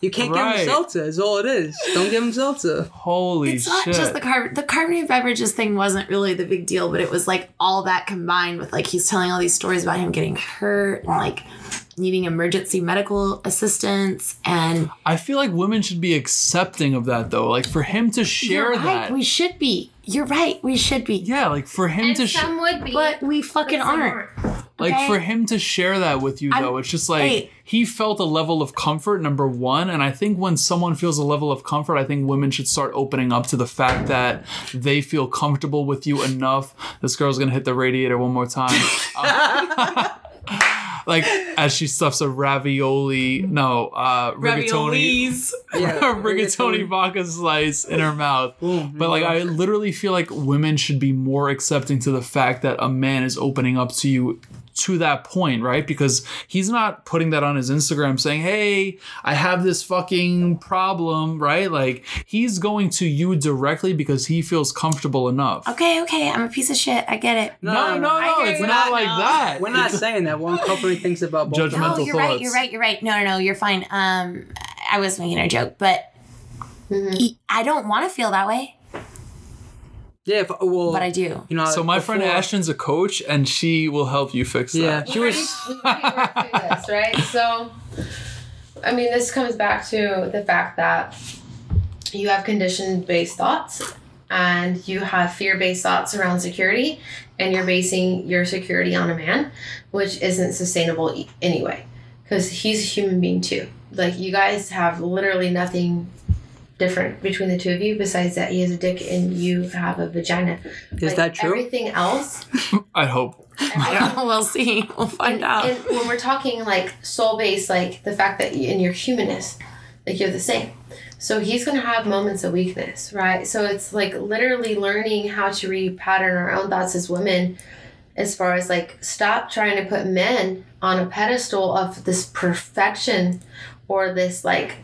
You can't give
Right.
him seltzer. Is all it is. Don't give him seltzer.
Holy
It's not just the carb the carbonated beverages thing wasn't really the big deal, but it was like all that combined with like he's telling all these stories about him getting hurt and like needing emergency medical assistance and
I feel like women should be accepting of that though. Like for him to share
You're right,
that.
we should be. You're right, we should be.
yeah, like for him
And
to sh-
some would be.
But we fucking
but some
aren't.
Like
Okay.
for him to share that with you
I'm-
though, it's just like
hey.
he felt a level of comfort, number one. And I think when someone feels a level of comfort, I think women should start opening up to the fact that they feel comfortable with you enough. This girl's gonna hit the radiator one more time. Um, like as she stuffs a ravioli, no, uh rigatoni.
Raviolis.
Yeah,
rigatoni vodka slice in her mouth.
Boom.
But like I literally feel like women should be more accepting to the fact that a man is opening up to you to that point, right? Because he's not putting that on his Instagram saying, "Hey, I have this fucking problem," right? Like he's going to you directly because he feels comfortable enough.
Okay, okay, I'm a piece of shit. I get it.
No, no, no,
I hear
it's
you.
not like
No.
that.
We're not
It's-
saying that. We're uncovering things about both.
Judgmental
them.
No, you're right. You're right. You're right. No, no, no. You're fine. Um, I was making a joke, but
Mhm.
I don't want to feel that way,
Yeah, if, well,
but I do.
You know,
So my friend Ashton's a coach, and she will help you fix
Yeah,
that.
she
We're
was.
gonna- we can work through this, right? So, I mean, this comes back to the fact that you have condition based thoughts and you have fear based thoughts around security, and you're basing your security on a man, which isn't sustainable e- anyway, because he's a human being too. Like, you guys have literally nothing different between the two of you besides that he has a dick and you have a vagina.
Is
Like,
that true?
Everything else
I hope.
we'll see. We'll find
and,
out.
and when we're talking like soul based, like the fact that you, in your humanness, like you're the same. So he's gonna have moments of weakness, right? So it's like literally learning how to repattern our own thoughts as women, as far as like stop trying to put men on a pedestal of this perfection or this like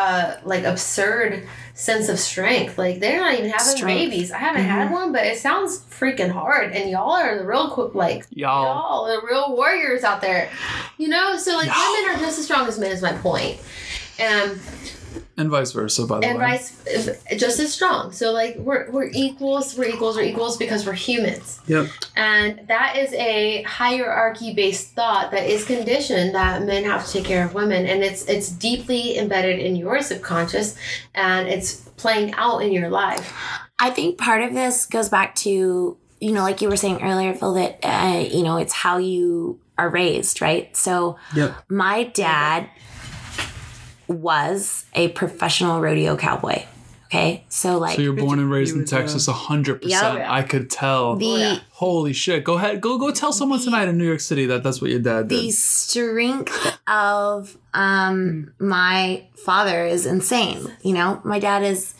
uh like absurd sense of strength. Like they're not even having
Strength.
babies. I haven't had one, but it sounds freaking hard. And y'all are the real quick like
Y'all.
y'all the real warriors out there. You know, so like
Y'all.
women are just as strong as men is my point. And
And vice versa, by the way.
and vice just as strong. So like we're we're equals, we're equals, we're equals because we're humans.
Yep.
And that is a hierarchy based thought that is conditioned that men have to take care of women and it's it's deeply embedded in your subconscious and it's playing out in your life.
I think part of this goes back to, you know, like you were saying earlier, Phil, that, uh, you know, it's how you are raised, right? So
Yep.
my dad was a professional rodeo cowboy. Okay. So, like,
So you're born and raised in Texas, a hundred percent.
Yep.
I could tell.
the.
Oh, yeah.
Holy shit! Go ahead, go go tell someone tonight in New York City that that's what your dad did.
the strength of um my father is insane you know my dad is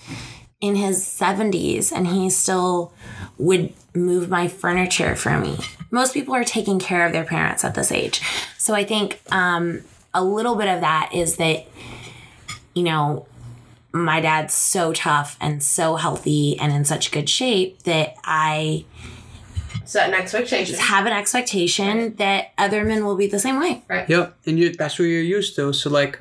in his 70s and he still would move my furniture for me most people are taking care of their parents at this age so i think um a little bit of that is that you know my dad's so tough and so healthy and in such good shape that i
So that next expectation.
have an expectation that other men will be the same way Right.
Yep, and you that's what you're used to. So like,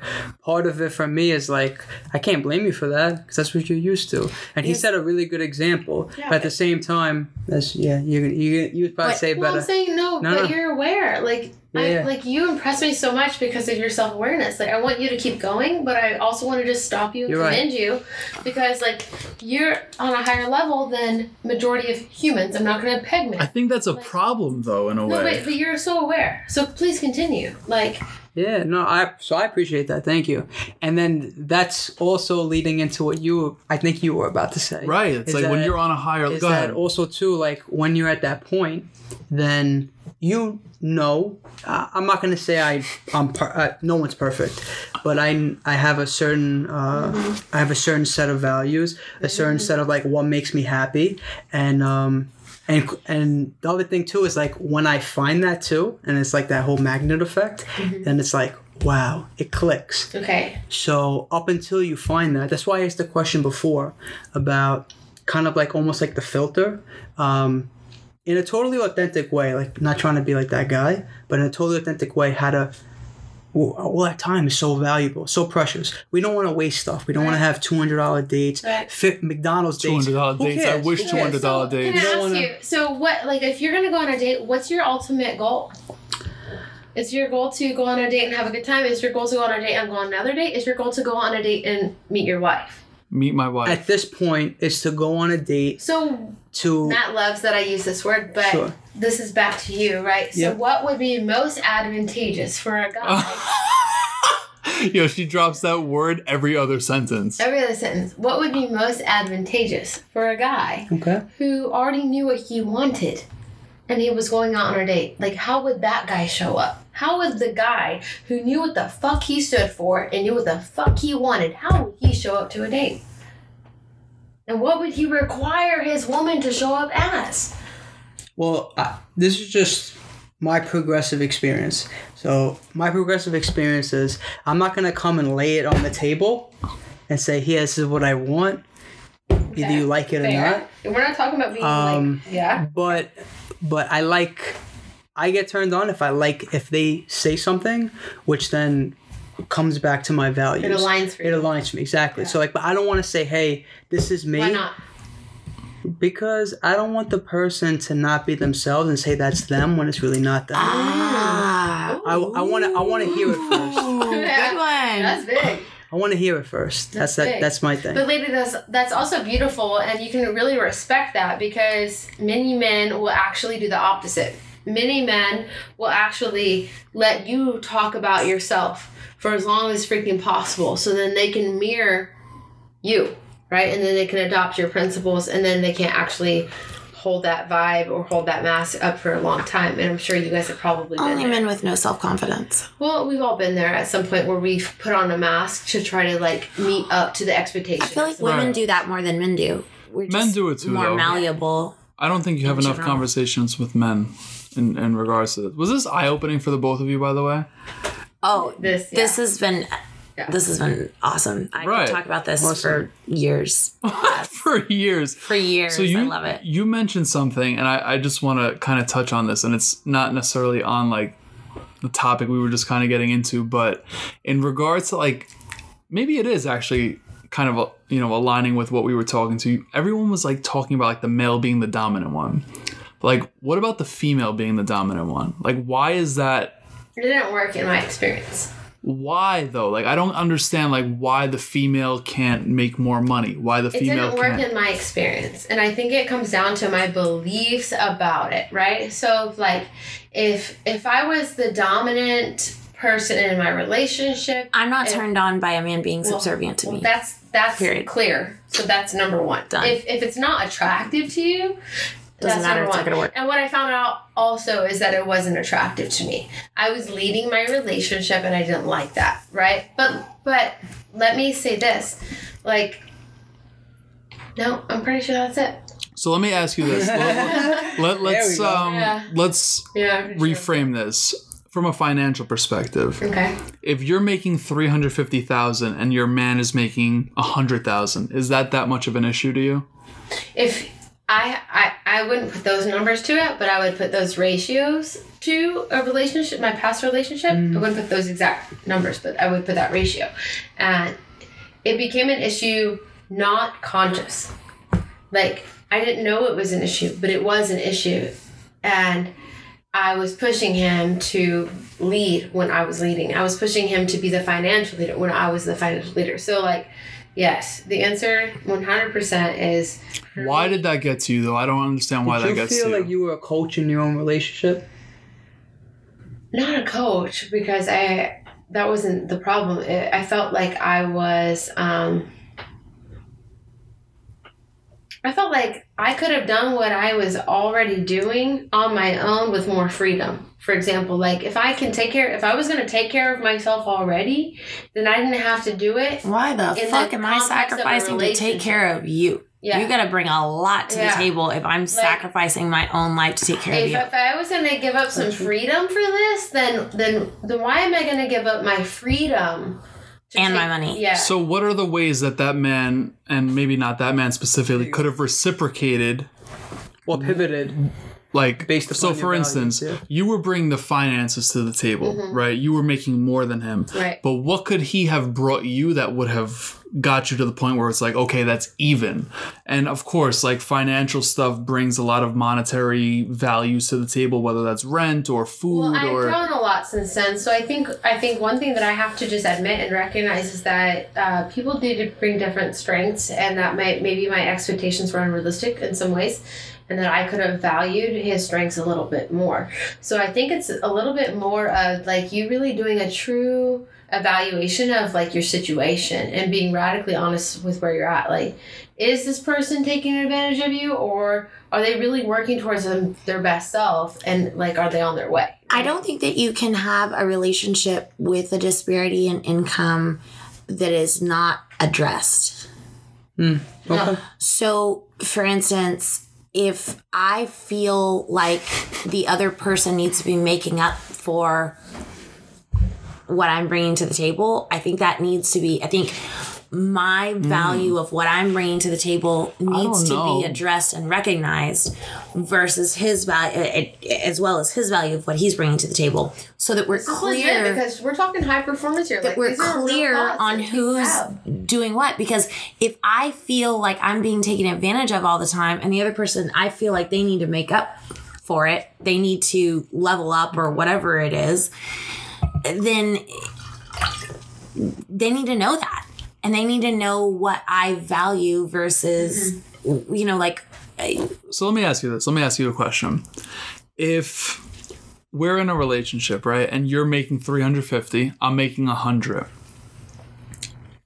part of it for me is like, I can't blame you for that because that's what you're used to. And he set a really good example.
Yeah.
But at the same time, that's yeah, you you you would probably
But-
say
Well, I'm saying no,
No,
but
no.
you're aware. Like,
Yeah,
I, like you impress me so much because of your self awareness. Like, I want you to keep going, but I also want to just stop you and
You're right.
commend you because, like, you're on a higher level than majority of humans. I'm not going to peg me.
I think that's a problem, though, in a
No,
way.
but, but you're so aware. So please continue. Like,
Yeah, no, I so I appreciate that. Thank you. And then that's also leading into what you I think you were about to say.
right? It's
Is
like when you're on a higher.
is
Go
that
ahead.
also too like when you're at that point then you know uh, i'm not going to say i i'm per- uh, no one's perfect but i i have a certain uh, i have a certain set of values a certain set of like what makes me happy and um and and the other thing too is like when i find that too and it's like that whole magnet effect then it's like wow it clicks.
Okay,
so up until you find that, that's why I asked the question before about kind of like almost like the filter, um, in a totally authentic way. Like not trying to be like that guy, but in a totally authentic way, how to. Well, all that time is so valuable, so precious. We don't want to waste stuff. We don't want to have two hundred dollar dates,
Right.
fit McDonald's
Two
dates.
hundred dollar
Who
dates. I wish
Who
two
cares?
hundred dollar
so
dates.
Can I ask
wanna-
you? So what? Like, if you're gonna go on a date, what's your ultimate goal? Is your goal to go on a date and have a good time? Is your goal to go on a date and go on another date? Is your goal to go on a date and meet your wife?
Meet my wife.
at this point is to go on a date
So
to
Matt loves that I use this word, but
Sure.
this is back to you, right? So
Yep.
what would be most advantageous for a guy?
Yo, she drops that word every other sentence.
Every other sentence. What would be most advantageous for a guy
okay.
who already knew what he wanted and he was going out on a date? Like, how would that guy show up? How would the guy who knew what the fuck he stood for and knew what the fuck he wanted, how would he show up to a date? And what would he require his woman to show up as?
Well, I, this is just my progressive experience. So my progressive experience is I'm not gonna come and lay it on the table and say, "Here, this is what I want." Either you like it or not.
We're not talking about being
Um,
like, yeah.
but but I like I get turned on if I like if they say something which then comes back to my values.
It aligns for
It
you.
aligns for me exactly. So like, but I don't want to say, "Hey, this is me,"
Why not?
because I don't want the person to not be themselves and say that's them when it's really not them.
Ah.
I want to I want to hear it first.
Good one.
That's big.
I want to hear it first. That's
That's
that. That's my thing.
But lady, that's that's also beautiful, and you can really respect that because many men will actually do the opposite. Many men will actually let you talk about yourself for as long as freaking possible, so then they can mirror you, right? And then they can adopt your principles, and then they can't actually hold that vibe or hold that mask up for a long time. And I'm sure you guys have probably been
Only
there.
men with no self confidence.
Well, we've all been there at some point where we've put on a mask to try to like meet up to the expectations.
I feel like women
Right.
do that more than men do. We're
Men
just
do it too,
More
though.
malleable.
I don't think you have enough
general.
conversations with men in, in regards to this. Was this eye opening for the both of you, by the way?
Oh,
This-
this has been
Yeah.
this has been awesome. I
Right.
could talk about this
Awesome.
for years.
for years.
For years.
So you
I love it.
you mentioned something, and I, I just want to kind of touch on this, and it's not necessarily on like the topic we were just kind of getting into, but in regards to like maybe it is actually kind of you know aligning with what we were talking to. Everyone was like talking about like the male being the dominant one. Like, what about the female being the dominant one? Like, why is that?
It didn't work in my experience.
Why though? Like, I don't understand like why the female can't make more money. Why the
It
female
didn't work
can't?
in my experience. And I think it comes down to my beliefs about it, right? So like if if I was the dominant person in my relationship,
I'm not
if-
turned on by a man being
well,
subservient to
well,
me.
That's that's
Period.
clear. So that's number one.
Done.
If if it's not attractive to you,
Doesn't
that's
matter, it's not gonna work.
And what I found out also is that it wasn't attractive to me. I was leading my relationship and I didn't like that, right? But but let me say this. Like no, I'm pretty sure that's it.
So let me ask you this. let, let,
we
us
go.
um
Yeah.
let's
Yeah.
reframe this from a financial perspective.
Okay.
If you're making 350,000 and your man is making 100,000, is that that much of an issue to you?
If I, I I wouldn't put those numbers to it, but I would put those ratios to a relationship, my past relationship. I mm. wouldn't put those exact numbers, but I would put that ratio. And it became an issue not conscious. Like I didn't know it was an issue, but it was an issue. And I was pushing him to lead when I was leading. I was pushing him to be the financial leader when I was the financial leader. So like yes, the answer 100% is
Why did that get to you though? I don't understand why
Did
that
you
gets
feel
to you.
You feel like you were a coach in your own relationship?
not a coach because I that wasn't the problem. It, I felt like I was um I felt like I could have done what I was already doing on my own with more freedom. For example, like if I can take care if I was going to take care of myself already, then I didn't have to do it.
Why the fuck am I
context of a
sacrificing to take care of you?
Yeah.
You gotta bring a lot to
Yeah.
the table if I'm sacrificing my own life to take care of you.
if I was going to give up some freedom for this, then then then why am I going to give up my freedom to
And my money.
Yeah.
So what are the ways that that man and maybe not that man specifically could have reciprocated
Well, pivoted.
Like
Based
so for
values,
instance
yeah.
you were bringing the finances to the table
Mm-hmm.
right you were making more than him
Right.
but what could he have brought you that would have got you to the point where it's like okay that's even and of course like financial stuff brings a lot of monetary values to the table whether that's rent or food
Well, I've
or
grown a lot since then, so I think I think one thing that I have to just admit and recognize is that uh, people do to bring different strengths, and that might maybe my expectations were unrealistic in some ways, and that I could have valued his strengths a little bit more. So I think it's a little bit more of like you really doing a true evaluation of like your situation and being radically honest with where you're at. Like, is this person taking advantage of you, or are they really working towards them, their best self, and like are they on their way?
I don't think that you can have a relationship with a disparity in income that is not addressed. Hmm.
Okay.
So, for instance, if I feel like the other person needs to be making up for what I'm bringing to the table, I think that needs to be, I think my value mm. of what I'm bringing to the table needs to
know.
be addressed and recognized versus his value, as well as his value of what he's bringing to the table, so that we're
This is
clear
because we're talking high performance here.
that
Like,
we're
these are real
clear on who's doing what. Because if i feel like i'm being taken advantage of all the time and the other person i feel like they need to make up for it they need to level up or whatever it is then they need to know that and they need to know what i value versus
Mm-hmm.
you know like
So let me ask you this. Let me ask you a question. If we're in a relationship, right, and you're making 350, I'm making 100.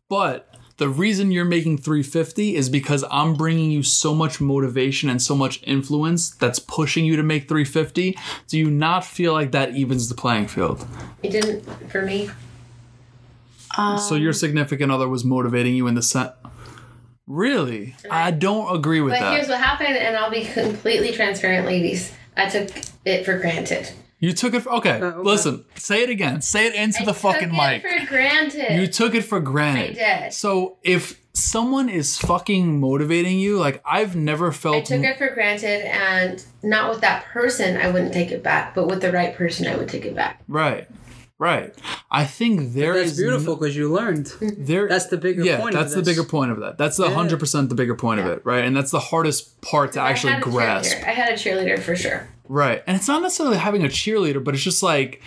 But the reason you're making 350 is because I'm bringing you so much motivation and so much influence that's pushing you to make 350. Do you not feel like that evens the playing field?
It didn't for me.
So your um, significant other was motivating you in the sense. Really? I don't agree with
But
that.
But here's what happened, and I'll be completely transparent, ladies. I took it for granted.
You took it for okay.
Oh, okay.
Listen, say it again. Say it into
I
the fucking
took
mic.
It for granted.
You took it for granted.
I did.
So if someone is fucking motivating you, like I've never felt.
I
felt
took it for granted, and not with that person, I wouldn't take it back. But with the right person, I would take it back.
right. Right. I think there
That's
is
beautiful because you learned.
There
That's the bigger
yeah,
point of
that's the
this.
bigger point of that. That's the
Yeah.
hundred percent the bigger point of it, right? And that's the hardest part to actually
had a
grasp.
I had a cheerleader for sure.
Right. And it's not necessarily having a cheerleader, but it's just like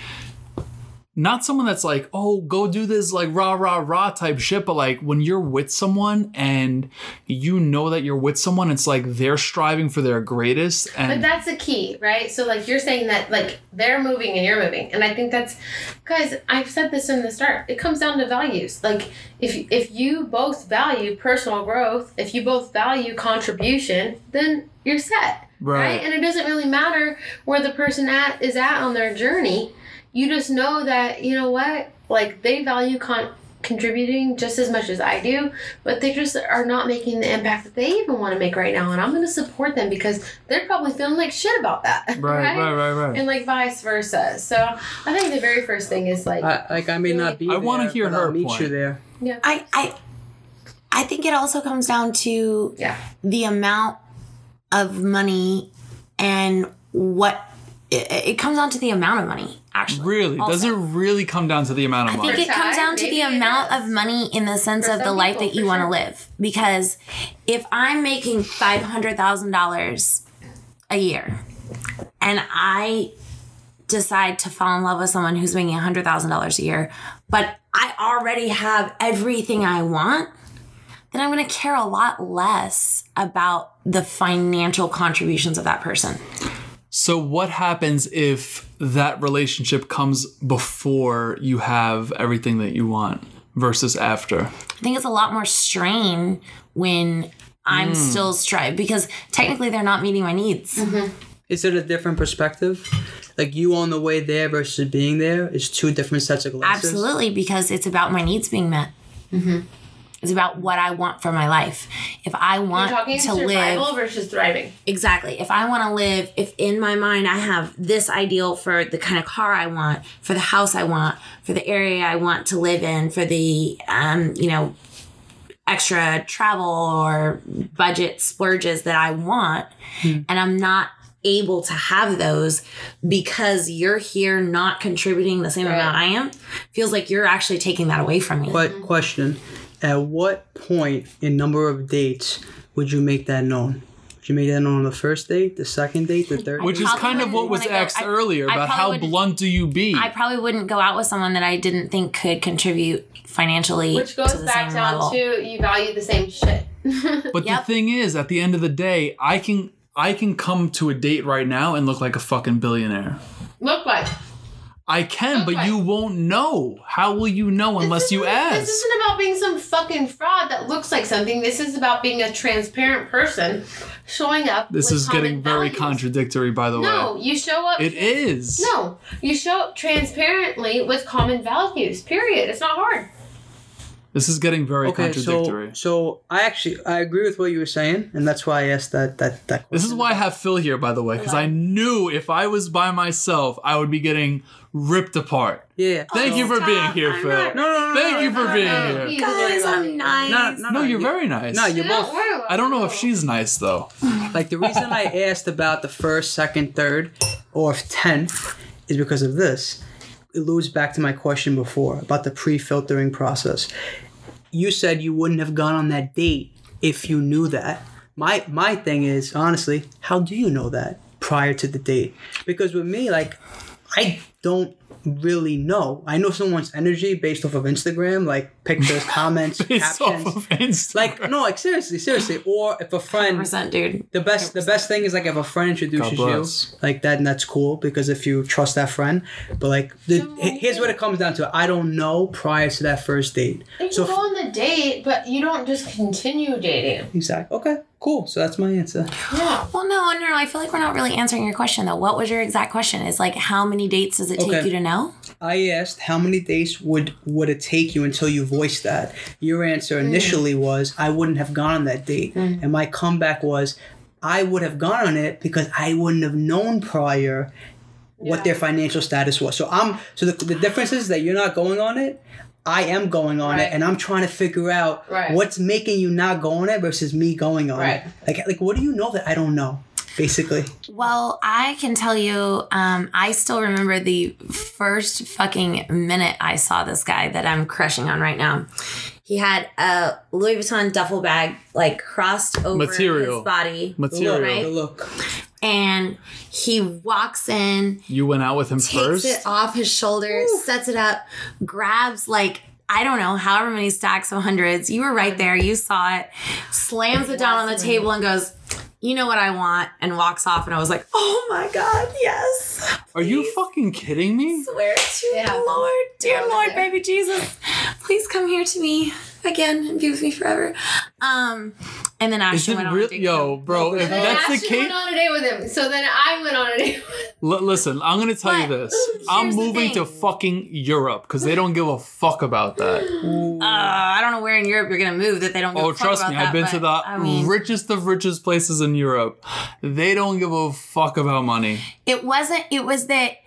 not someone that's like, oh, go do this like rah rah rah type shit, but like when you're with someone and you know that you're with someone, it's like they're striving for their greatest
But
and
that's the key, right? So like you're saying that like they're moving and you're moving, and I think that's guys. I've said this in the start. It comes down to values. Like if if you both value personal growth, if you both value contribution, then you're set,
Right.
And it doesn't really matter where the person at is at on their journey. You just know that you know what, like they value con. Contributing just as much as I do, but they just are not making the impact that they even want to make right now. And I'm going to support them because they're probably feeling like shit about that.
right, right, right, right.
And like vice versa. So I think the very first thing is like,
I, like I may not be.
I wanna hear her
I'll meet
point.
you there.
yeah,
i i i think it also comes down to
yeah,
the amount of money and what it, it comes down to the amount of money actually
Really?
also.
Does it really come down to the amount of money?
I think it comes
time,
down to the
maybe it
amount
does.
of money in the sense
For
of the
some
life
people,
that you want to
sure.
live. Because if I'm making five hundred thousand dollars a year, and I decide to fall in love with someone who's making hundred thousand dollars a year, but I already have everything I want, then I'm going to care a lot less about the financial contributions of that person.
So what happens if that relationship comes before you have everything that you want versus after?
I think it's a lot more strain when I'm mm. still striving because technically they're not meeting my needs. Mm-hmm.
Is it a different perspective? Like you on the way there versus being there is two different sets of glasses.
Absolutely, because it's about my needs being met. Mm-hmm. It's about what I want for my life. If I
you're
want
talking
to
survival
live
versus thriving.
exactly, if I want to live, if in my mind I have this ideal for the kind of car I want, for the house I want, for the area I want to live in, for the um, you know, extra travel or budget splurges that I want, and I'm not able to have those because you're here not contributing the same
Right.
amount I am, feels like you're actually taking that away from me.
But question: At what point in number of dates would you make that known? Would you make that known on the first date, the second date, the third?
Which is kind of what was
wanna go-
asked earlier
I
about
probably
how
wouldn't-
blunt do you be?
I probably wouldn't go out with someone that I didn't think could contribute financially
Which goes
to the
back
same
down
level.
to you value the same shit.
But the thing is, at the end of the day, I can I can come to a date right now and look like a fucking billionaire.
Look like.
I can, but you won't know. How will you know unless
This
you ask?
This isn't about being some fucking fraud that looks like something. This is about being a transparent person showing up.
This
with
is getting
common
very
values.
contradictory, by the way.
No, you show up.
It is.
No, you show up transparently with common values. Period. It's not hard.
This is getting very
Okay,
contradictory.
so so I actually I agree with what you were saying, and that's why I asked that that that. Question.
This is why I have Phil here, by the way, because I knew if I was by myself, I would be getting ripped apart.
Yeah.
Thank you oh, for being here,
I'm
Phil.
not-
No, no, no.
Thank
no,
you for
no,
being
no,
here.
He's
Guys,
very
I'm
lovely.
nice.
No, no,
No, you're
you-
very nice.
No, you're
Don't
both.
I don't know if she's nice though.
Like the reason I asked about the first, second, third, or tenth is because of this. It alludes back to my question before about the pre-filtering process. You said you wouldn't have gone on that date if you knew that. My my thing is honestly, how do you know that prior to the date? Because with me, like, I don't really know. I know someone's energy based off of Instagram, like pictures, comments,
Based
captions.
off of Instagram.
like no, like seriously, seriously. Or if a friend
percent, dude.
the best the best thing is like if a friend introduces
God
you like that and that's cool because if you trust that friend but like the, he- here's what it comes down to i don't know prior to that first date
You
so
can go on the date, but you don't just continue dating.
exactly okay cool so that's my answer
Yeah.
Well, no, no, no. I feel like we're not really answering your question though. What was your exact question? Is like how many dates does it take you to know?
i asked how many dates would would it take you until you voiced that your answer mm. initially was i wouldn't have gone on that date mm. and my comeback was i would have gone on it because i wouldn't have known prior what their financial status was. So I'm so the, the difference is that you're not going on it. I am going on
Right.
it, and I'm trying to figure out
Right.
what's making you not go on it versus me going on
Right.
it. Like, like what do you know that I don't know? Basically,
Well, I can tell you, um, I still remember the first fucking minute I saw this guy that I'm crushing on right now. He had a Louis Vuitton duffel bag like crossed over
Material.
his body,
the
Material.
Right.
the look.
And he walks in,
You went out with him
takes
first.
it off his shoulder, sets it up, grabs like I don't know, however many stacks of hundreds. You were right there, you saw it, slams it down on the table and goes, You know what I want, and walks off. And I was like, Oh my God, yes.
Are you fucking kidding me?
Swear to
Yeah.
the Lord, dear
I was
Lord,
there.
baby Jesus, please come here to me again and be with me forever. Um, and then
Is
Ashley
it
went on a date
Yo,
with him.
bro, if
So then
that's the
Ashley
case,
went on a date with him. So then I went on a date with him.
L- listen, I'm gonna tell you this. I'm moving to fucking Europe because they don't give a fuck about that.
Uh, I don't know where in Europe you're gonna move that they don't. Give
Oh,
a fuck
trust
about
me,
that,
I've been to the
I mean,
richest of richest places in Europe. They don't give a fuck about money.
it wasn't. It was that.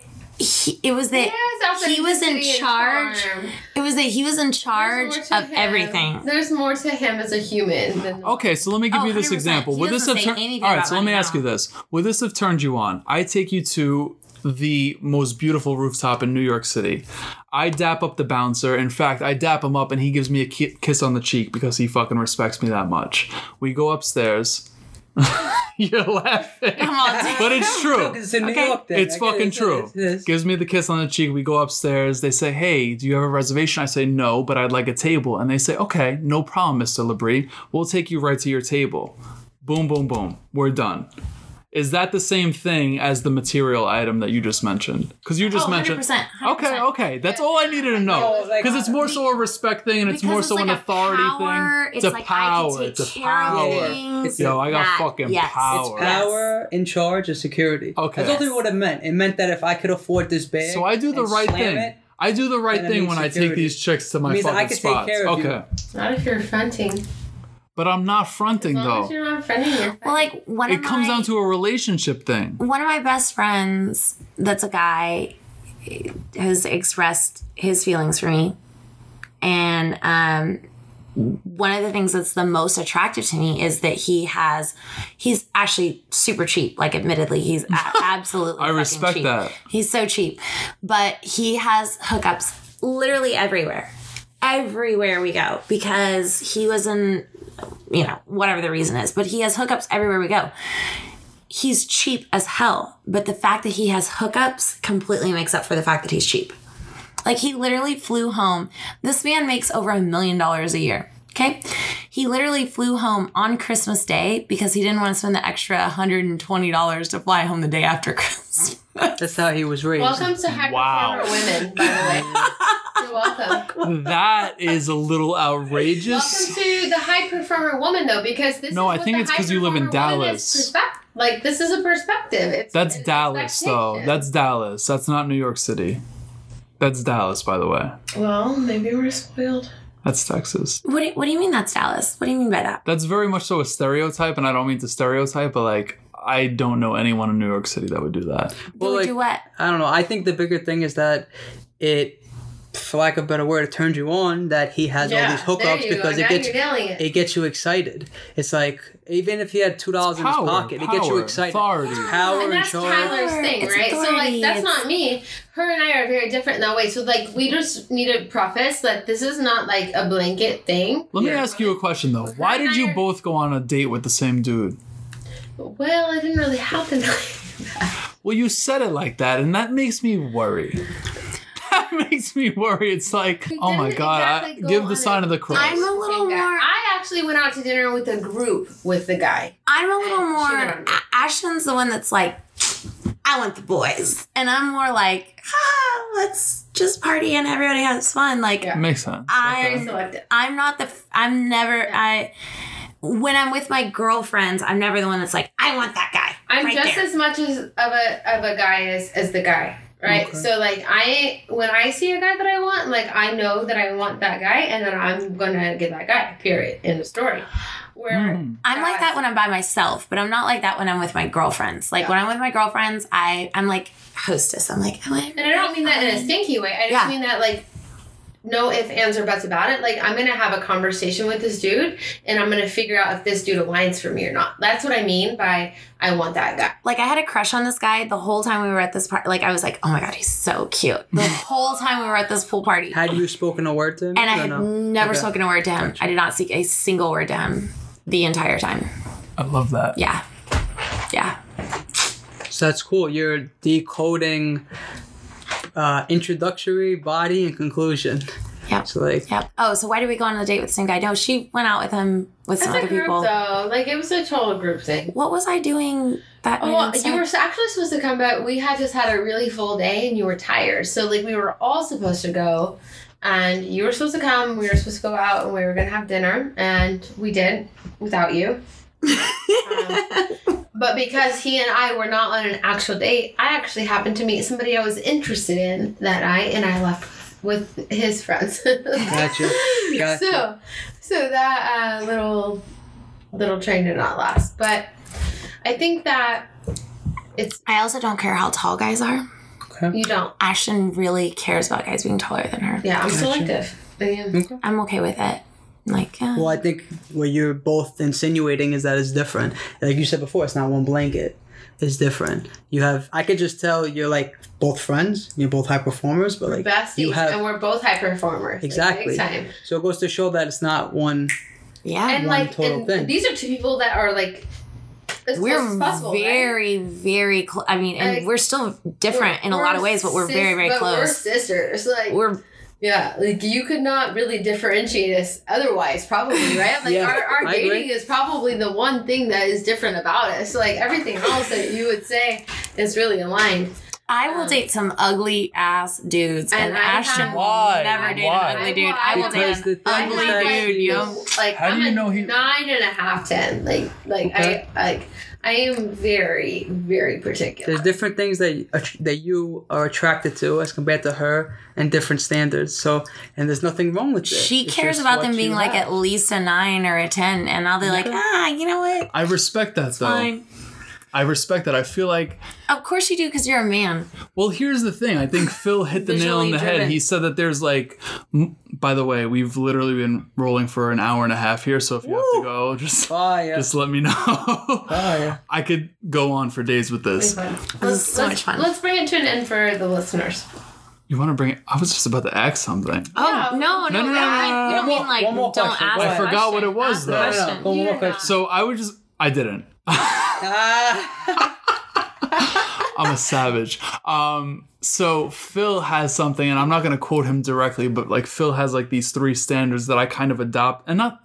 He, it was that
Yes,
he was in charge.
charm.
It was that he was in charge of
him.
everything.
There's more to him as a human than
Okay, so let me give
Oh,
you this
100%.
example.
He
Would this have turned? All right, so let me
money
ask you this: Would this have turned you on? I take you to the most beautiful rooftop in New York City. I dap up the bouncer. In fact, I dap him up and he gives me a ki- kiss on the cheek because he fucking respects me that much. We go upstairs. You're laughing,
Come on, dude.
but it's true.
It's in New
Okay.
York. Then.
It's
I get it,
fucking
it is,
true.
it is.
Gives me the kiss on the cheek. We go upstairs. They say, "Hey, do you have a reservation?" I say, "No, but I'd like a table." And they say, "Okay, no problem, Mr. Labrie. We'll take you right to your table." Boom, boom, boom. We're done. Is that the same thing as the material item that you just mentioned? Because you just
Oh,
mentioned.
100%,
Okay,
100%.
okay. That's all I needed to know. Because it's uh, more so a respect thing and it's
Because
more
it's
so
like
an authority
power,
thing.
It's,
a
like
power.
I can take
it's a
care
power.
of things.
Yo, I got
that-
fucking
yes.
power.
It's power in charge of security.
Okay.
That's all what it meant. It meant that if I could afford this bag,
So I do the right thing.
It,
I do the right thing
means
when I take these chicks to my
means that
fucking
I can take
spots.
care of you.
okay.
Not if you're fronting.
But I'm not fronting
As long
though.
as you're not fronting, you're
Well, like one
It
of
comes
my,
down to a relationship thing.
one of my best friends that's a guy has expressed his feelings for me and um one of the things that's the most attractive to me is that he has he's actually super cheap like admittedly he's a- absolutely
I respect
cheap.
that.
he's so cheap but he has hookups literally everywhere everywhere we go because he was in you know whatever the reason is but he has hookups everywhere we go he's cheap as hell but the fact that he has hookups completely makes up for the fact that he's cheap like he literally flew home. This man makes over a million dollars a year. Okay. He literally flew home on Christmas Day because he didn't want to spend the extra $120 to fly home the day after Christmas.
That's how he was raised.
Welcome to high
Wow.
performer women, by the way. You're welcome.
That is a little outrageous.
Welcome to the high performer woman, though, because this.
No,
is
I think
the
it's 'cause you live in
high performer woman
Dallas.
Like this is a perspective. It's
That's
an
Dallas, though. That's Dallas. That's not New York City. That's Dallas, by the way.
well, maybe we're spoiled.
That's Texas.
What do, what do you mean that's Dallas? What do you mean by that?
That's very much so a stereotype, and I don't mean to stereotype, but like, I don't know anyone in New York City that would do that.
Well,
Well,
like,
do what?
I don't know. I think the bigger thing is that it, for lack of a better word, it turns you on that he has all these hookups because it gets
you're it.
it gets you excited. It's like even if he had two dollars in his
Power,
pocket, it gets you excited.
authority.
Power
and
and
that's
charge.
Tyler's thing,
It's
right? So like that's
it's-
not me. Her and I are very different in that way. So like we just need to preface that this is not like a blanket thing.
Let me ask you a question though. Why did you both go on a date with the same dude?
Well, it didn't really happen. Like that.
Well, you said it like that, and that makes me worry. That makes me worry. It's like,
We
oh my god,
exactly
I, give the
a
sign of the cross.
I'm a little more-
I actually went out to dinner with a group with the guy.
I'm a little more.
went on
A- Ashton's the one that's like, I want the boys, and I'm more like, ah, let's just party and everybody has fun. Like,
Yeah.
Makes sense.
I-
Very
Okay.
selective.
I'm not the. I'm never.
Yeah.
I. When I'm with my girlfriends, I'm never the one that's like, I want that guy.
I'm
right
just
there.
as much as of a of a guy as as the guy. Right.
Okay.
So like I when I see a guy that I want, like I know that I want that guy and then I'm gonna get that guy. Period. In the story. Where
Mm.
I'm like that when I'm by myself, but I'm not like that when I'm with my girlfriends. Like
Yeah.
when I'm with my girlfriends, I I'm like hostess. I'm like, oh,
And I don't mean that in a stinky way. I just
Yeah.
mean that like no ifs, ands, or buts about it. Like I'm gonna have a conversation with this dude and I'm gonna figure out if this dude aligns for me or not. That's what I mean by I want that guy.
like I had a crush on this guy the whole time we were at this party. Like I was like, oh my god, he's so cute. The whole time we were at this pool party,
Had you spoken a word to him?
and I had
no?
never
Okay.
spoken a word to him.
Gotcha.
I did not speak a single word to him the entire time.
I love that.
Yeah, yeah.
So that's cool. You're decoding uh, introductory, body, and conclusion.
Yep.
So like,
Yep. Oh, so why did we go on a date with the same guy? No, she went out with him with some other
group
people.
though. Like it was a total group thing.
What was I doing that night?
Oh, you were actually supposed to come, but we had just had a really full day and you were tired. So like we were all supposed to go, and you were supposed to come. We were supposed to go out and we were gonna have dinner, and we did without you. Um, but because he and I were not on an actual date, I actually happened to meet somebody I was interested in that night, and I left with his friends.
Gotcha. Gotcha.
So, so that uh, little little train did not last, but I think that it's
I also don't care how tall guys are.
you don't.
Ashton really cares about guys being taller than her.
Yeah, I'm
Gotcha.
selective. I am.
I'm okay with it. Like, yeah.
well, I think what you're both insinuating is that it's different. Like you said before, it's not one blanket. It's different. You have. I could just tell you're like both friends. You're both high performers, but like
Besties,
you have.
and we're both high performers.
Exactly.
big time.
so it goes to show that it's not one.
yeah.
And
One
like,
total
and
thing.
these are two people that are like as
we're
as possible, right?
very, very close. I mean, and
Like,
we're still different in a lot of ways, but we're
sis-
very, very
but We're
close.
sisters. Like
We're
Yeah, like you could not really differentiate us otherwise, probably, right? Like
Yeah,
our, our dating is probably the one thing that is different about us. Like everything else that you would say is really aligned.
I will
Um,
date some ugly ass dudes, and,
and
Ashton
have-
will
Why?
never date
Why?
an ugly
I
dude.
will-
I will date an
the thing
ugly
have,
that
like,
dude, yo.
Like
How do
I'm
you
a
know he-
nine and a half, ten. Like like
Okay.
I like I am very very particular.
There's different things that that you are attracted to as compared to her, and different standards. So, and there's nothing wrong with it.
She
It's
cares about them being like
have.
at least a nine or a ten, and I'll be like, ah, you know what?
I respect that though.
Fine.
I respect that. I feel like
Of course you do, because you're a man.
Well, here's the thing. I think Phil hit the nail on
Visually
the head.
driven.
He said that there's like m- By the way, we've literally been rolling for an hour and a half here, so if you have to go, just
Fire.
just let me know.
Fire.
I could go on for days with this.
Let's,
so
let's,
much fun.
let's bring it to an end for the listeners.
You want to bring it? I was just about to ask something.
Oh
Yeah.
no, no,
No, no, no,
I-
no, no,
we don't
no.
mean like
One more
don't
question.
ask.
Go
a
ahead.
I forgot what it was,
Ask a
though.
No, no, no.
question.
One more question.
So I would just I didn't. I'm a savage. Um, so Phil has something, and I'm not gonna quote him directly, but like Phil has like these three standards that I kind of adopt, and not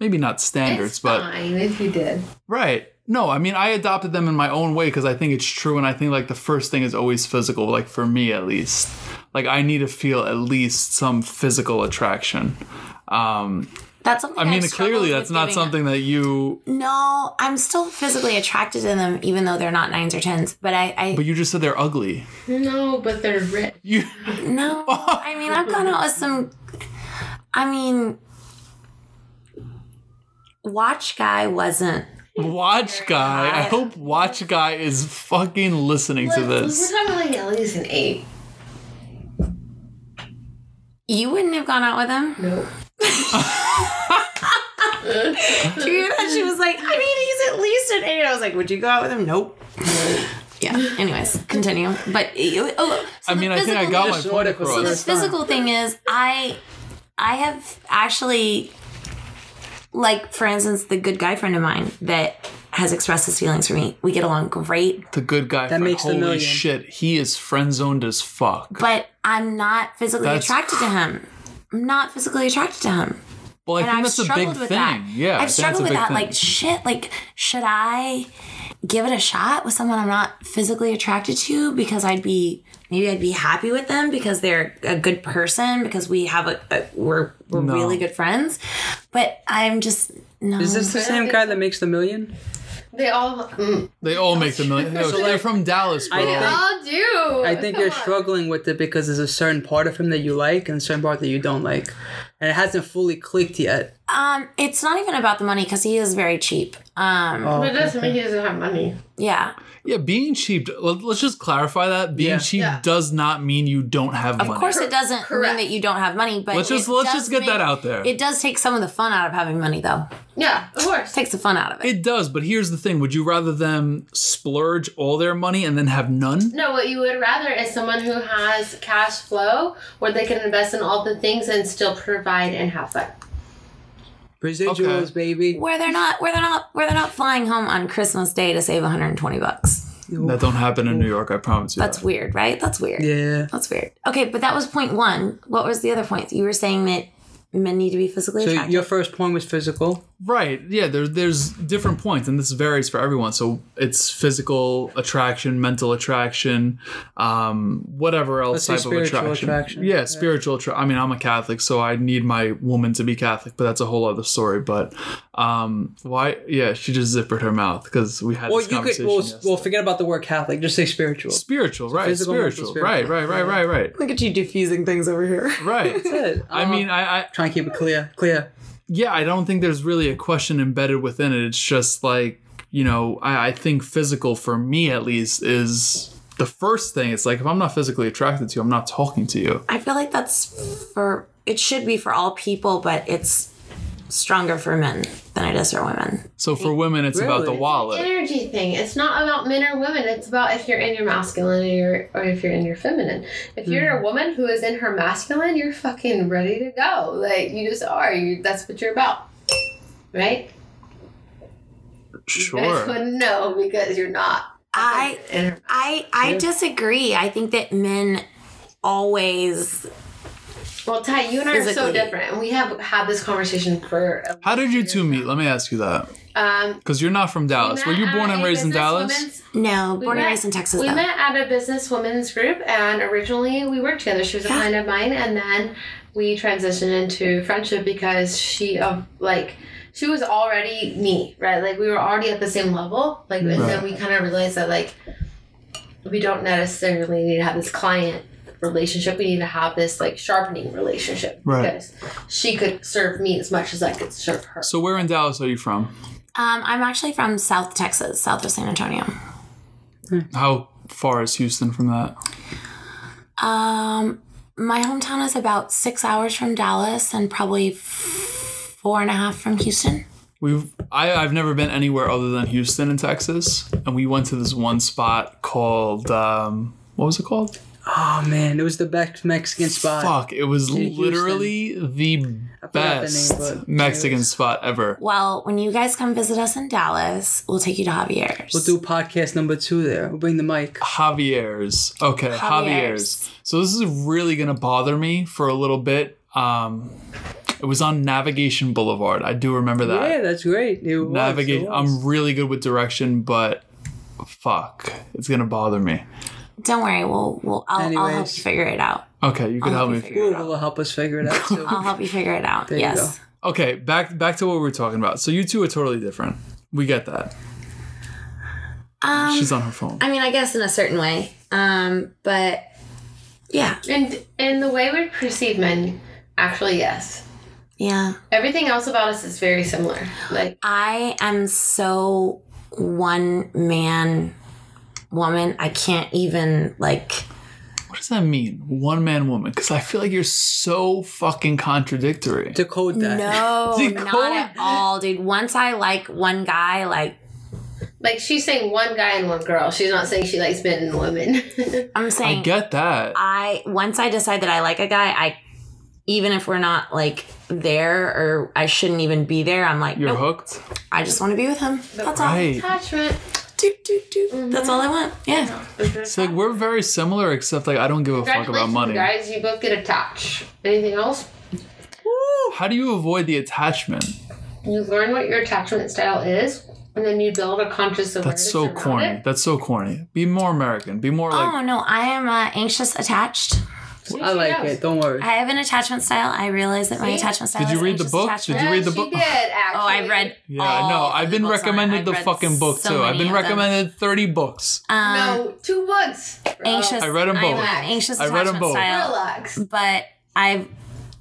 maybe not standards,
It's
but
fine if you did.
right. No, I mean I adopted them in my own way because I think it's true, and I think like the first thing is always physical, like for me at least. Like I need to feel at least some physical attraction. Um,
That's something.
I mean,
I've
clearly that's not
giving
something that you.
No, I'm still physically attracted to them, even though they're not nines or tens. But I, I
But you just said they're ugly.
No, but they're rich.
You.
no. I mean, I've gone out with some. I mean, Watch Guy wasn't.
Watch guy. I hope Watch guy is fucking listening to this.
We're talking like at least an eight.
You wouldn't have gone out with him.
Nope.
Did you hear that? She was like, I mean, he's at least an eight. I was like, would you go out with him? Nope. Yeah. Anyways, continue. But oh, so
I mean, I think I got
thing-
my point
across.
So the
across.
Time.
physical thing is, I, I have actually, like for instance, the good guy friend of mine that has expressed his feelings for me. We get along great,
The good guy.
That
friend.
makes the
Holy
million.
shit, he is friend zoned as fuck.
but I'm not physically
That's
attracted to him. I'm not physically attracted to him.
Well, I
and
think
I've
that's a big
struggled with
thing.
that.
Yeah, I
I've struggled with that.
thing.
Like shit. Like should I give it a shot with someone I'm not physically attracted to because I'd be maybe I'd be happy with them because they're a good person because we have a, a we're we're
No.
really good friends. But I'm just no.
Is this the same guy that makes the million?
They all. Mm,
they all make the million. Yo, they're from Dallas, bro.
I
they
think-
all do.
I think
Come
you're
on.
struggling with it because there's a certain part of him that you like and a certain part that you don't like. And it hasn't fully clicked yet.
um, it's not even about the money because he is very cheap. Um,
Oh,
But it doesn't mean he doesn't have money.
yeah.
yeah, being cheap. let- Let's just clarify that. Being
Yeah.
cheap
Yeah.
does not mean you don't have
Of
money.
Of course, it doesn't
Correct.
mean that you don't have money, but
Let's just let's just get that out there.
It does take some of the fun out of having money, though.
Yeah, of course.
it takes the fun out of it.
It does, but here's the thing: Would you rather them splurge all their money and then have none?
No, what you would rather is someone who has cash flow where they can invest in all the things and still provide and have fun.
Residuals,
Okay.
baby.
where they're not where they're not where they're not flying home on Christmas Day to save 120 bucks.
That don't happen in New York. I promise you.
That's
that.
weird, right? That's weird.
Yeah.
That's weird. Okay, but that was point one. What was the other point? You were saying that men need to be physically
So
attractive.
your first point was physical.
Right. Yeah. There's there's different points, and this varies for everyone. So it's physical attraction, mental attraction, um, whatever else
Let's say
type of attraction.
attraction.
Yeah,
Yeah.
spiritual. Attra- I mean, I'm a Catholic, so I need my woman to be Catholic, but that's a whole other story. But um, why? Yeah, she just zippered her mouth because we had
Well,
this
you could.
conversation.
Well,
yesterday.
well, forget about the word Catholic. Just say spiritual.
spiritual, right?
physical,
Spiritual,
spiritual.
right? Right? Right? Right? Right?
Look at you diffusing things over here.
Right.
That's it.
I
Um,
mean, I, I
trying to keep it clear. Clear.
Yeah, I don't think there's really a question embedded within it. It's just like, you know, I, I think physical for me at least is the first thing. It's like if I'm not physically attracted to you, I'm not talking to you.
I feel like that's for it should be for all people, but it's stronger for men than it is for women.
So for women, it's about the
Really?
wallet.
Energy thing. It's not about men or women. It's about if you're in your masculine or, you're, or if you're in your feminine. If you're a hmm. woman who is in her masculine, you're fucking ready to go. Like you just are. You that's what you're about. Right? You guys
Sure.
wouldn't know because you're not.
I I I disagree. I think that men always
Well, Ty, you and I are so different, and we have had this conversation for. a
How did you two
now.
meet? Let me ask you that.
Um,
Because you're not from Dallas. Were you born and raised in Dallas?
no
we
born and raised in Texas
We
though.
met at a business women's group, and originally we worked together. She was a
Yeah.
client of mine, and then we transitioned into friendship because she, of like, she was already me, right? Like we were already at the same level. Like, and then we kind of realized that like we don't necessarily need to have this client relationship. We need to have this like sharpening relationship
Right.
because she could serve me as much as I could serve her.
So where in Dallas are you from?
Um, I'm actually from South Texas, south of San Antonio.
How far is Houston from that?
Um, My hometown is about six hours from Dallas and probably four and a half from Houston.
We've I, I've never been anywhere other than Houston in Texas, and we went to this one spot called um, what was it called?
Oh man, it was the best Mexican spot.
Fuck! It was literally the
forgot the name,
best Mexican
anyways.
spot ever.
Well, when you guys come visit us in Dallas, we'll take you to Javier's.
We'll do podcast number two there. We'll bring the mic.
Javier's. Okay, Javier's.
Javier's.
So this is really gonna bother me for a little bit. Um, it was on Navigation Boulevard. I do remember that.
Yeah, that's great. It was,
Navigate. I'm really good with direction, but fuck, it's gonna bother me.
Don't worry, we'll, we'll I'll, I'll help
Anyways.
you figure it out.
Okay, you can
I'll
help me
help you
figure it out.
Google will help us figure it out too.
I'll help you figure it out.
There you
yes.
Okay, back back to what we were talking about. So you two are totally different. We get that.
Um,
She's on her phone.
I mean, I guess in a certain way. Um, but yeah,
And and the way we perceive men, actually, yes.
yeah.
Everything else about us is very similar. Like
I am so one man woman. I can't even like.
What does that mean? One man woman? Because I feel like you're so fucking contradictory.
Decode that.
No,
Decode-
not at all, dude. Once I like one guy, like
like she's saying one guy and one girl. She's not saying she likes men and women.
I'm saying I
get that.
I once I decide that I like a guy, I even if we're not like there or I shouldn't even be there, I'm like,
You're
nope,
hooked.
I just want to be with him. That's all.
Right.
Attachment.
Do, do, do. That's all I want. Yeah.
It's like we're very similar, except like I don't give a fuck about
Congratulations,
money.
guys. You both get attached. Anything else?
How do you avoid the attachment?
You learn what your attachment style is, and then you build a conscious awareness.
That's so corny.
It.
That's so corny. Be more American. Be more like.
Oh no, I am uh, anxious attached.
I like it. Don't worry.
I have an attachment style. I realize that my
See?
attachment style.
Did you read the book?
attachment.
Did you read the book?
She did, actually.
Oh, I've read.
Yeah, I know. I've
the
been
books on it.
recommended the fucking book
so
too. I've been
of them.
recommended 30 books.
Um,
No, two books.
anxious.
I read 'em
I'm
both.
an anxious
I read 'em
attachment
both.
style.
Relax.
but I've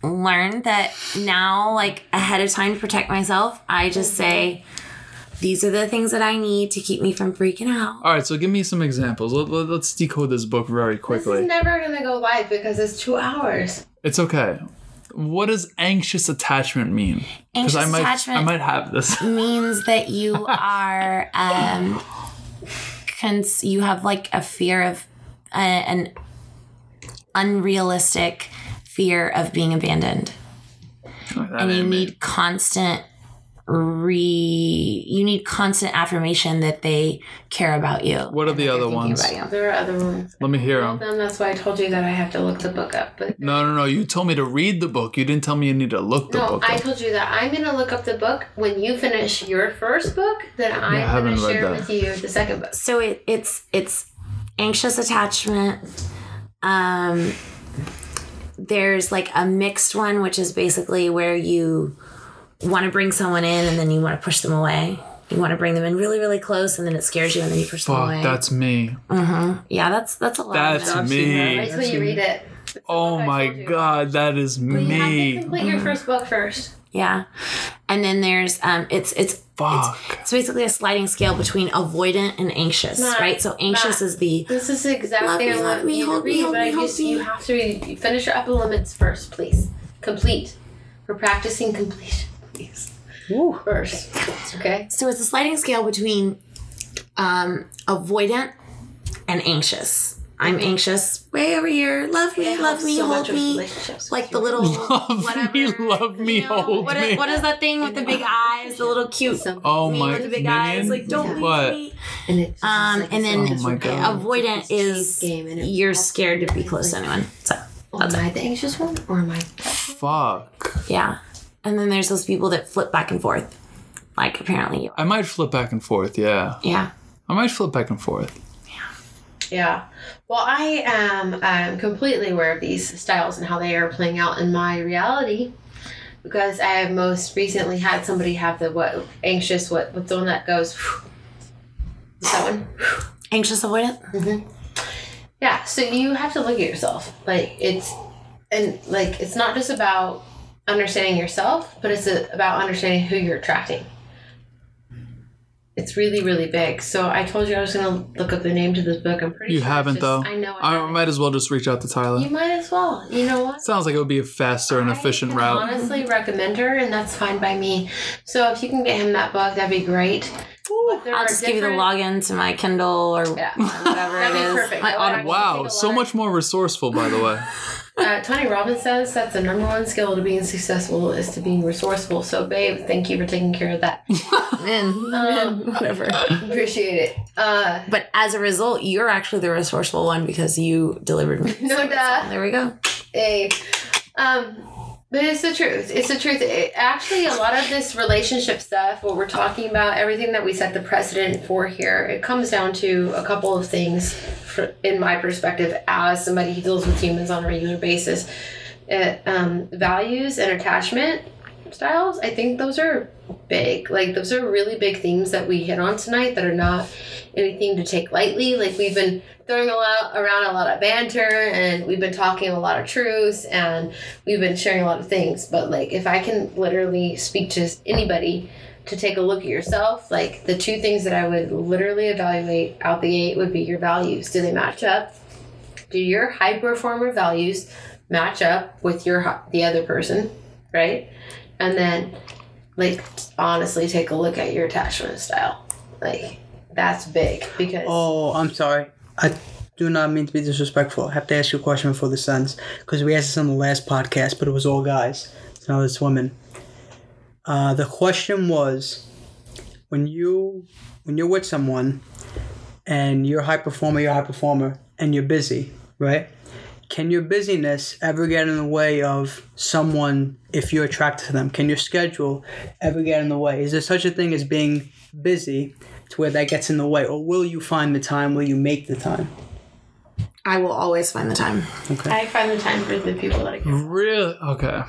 learned that now, like ahead of time to protect myself, I just say, these are the things that I need to keep me from freaking out.
All right, so give me some examples. Let, let, us decode this book very quickly.
This
quickly.
is never gonna go live because it's two hours.
It's okay. What does anxious attachment mean?
Anxious
I might,
attachment
I might have this.
means that you are, um, cons- you have like a fear of uh, an unrealistic fear of being abandoned.
That
and you need constant re you need constant affirmation that they care about you
What are the other ones?
There are other ones.
Let me hear
Well,
them.
that's why I told you that I have to look the book up. But
No, no, no. You told me to read the book. You didn't tell me you need to look the
no,
book
I
up.
told you that I'm gonna look up the book when you finish your first book. Then I'm
I haven't
gonna
read
share
that.
with you the second book.
so it, it's it's anxious attachment um there's like a mixed one which is basically where you want to bring someone in and then you want to push them away you want to bring them in really really close and then it scares you and then you push them
Fuck,
away
that's me.
yeah that's that's a lot
That's
of them.
I've seen
me.
Wait till you read it.
Oh my god, that is
But you have to
me.
complete your first book first.
yeah and then there's um it's it's
Fuck.
It's basically a sliding scale between avoidant and anxious,
Matt,
right? So anxious
Matt.
is the
This is the exact
Love
thing
me,
I
love
want
me,
you to
me,
read, but I just you have to read. You finish your upper limits first, please. Complete. We're practicing completion, please.
Woo.
First, okay.
so it's a sliding scale between um, avoidant and anxious. I'm anxious way over here. Love me, love me,
so
hold me. Like the little
Love
whatever.
me, love me,
you know,
hold
what
me.
Is, what is that thing with the big eyes? The little cute
Some-
Oh my
with the big
minion?
eyes. Like don't leave
What?
me.
and it
Um,
like
and then
Oh my God.
avoidant is
game and
you're scared to be close to anyone. So
Oh, am I the anxious one or am I?
Fuck.
yeah, and then there's those people that flip back and forth. Like apparently, you
I might flip back and forth, yeah.
yeah.
I might flip back and forth.
Yeah. Yeah. Well, I am um, completely aware of these styles and how they are playing out in my reality because I have most recently had somebody have the what anxious what what's the one that goes. Is that one?
Anxious avoidant.
Yeah, so you have to look at yourself. Like it's and like it's not just about understanding yourself, but it's about understanding who you're attracting. it's really really big. So I told you I was gonna look up the name to this book. I'm pretty
You
sure
haven't
just-
though.
I know. I
I might as well just reach out to Tyler.
You might as well. You know what?
Sounds like it would be a faster and
I
efficient
can
route.
Honestly, recommend her, and that's fine by me. So if you can get him that book, that'd be great. But
I'll just give you the login to my Kindle or
Yeah.
whatever
That'd
it
be
is.
perfect.
My Audible.
Wow, so much more resourceful, by the way.
Uh, Tony Robbins says that's the number one skill to being successful is to being resourceful. So, babe, thank you for taking care of that.
Man,
Um,
whatever.
Appreciate it. Uh,
But as a result, you're actually the resourceful one because you delivered me.
No duh.
There we go.
a, um, but it's the truth. It's the truth. It, actually, a lot of this relationship stuff, what we're talking about, everything that we set the precedent for here, it comes down to a couple of things, for, in my perspective, as somebody who deals with humans on a regular basis. It, um, values and attachment styles, I think those are big. Like, those are really big themes that we hit on tonight that are not anything to take lightly. Like, we've been throwing a lot, around a lot of banter and we've been talking a lot of truths and we've been sharing a lot of things. But, like, if I can literally speak to anybody to take a look at yourself, like, the two things that I would literally evaluate out the gate would be your values. Do they match up? Do your high performer values match up with your the other person, right? And then, like, honestly, take a look at your attachment style. Like, that's big because
Oh, I'm sorry. I do not mean to be disrespectful. I have to ask you a question before the ends because we asked this on the last podcast, but it was all guys. So now it's women. Uh, the question was, when you when you're with someone and you're a high performer, you're a high performer, and you're busy, right? Can your busyness ever get in the way of someone if you're attracted to them? Can your schedule ever get in the way? Is there such a thing as being busy to where that gets in the way? Or will you find the time? Will you make the time?
I will always find the time. Okay.
I find the time for the people that I care.
Really? Okay.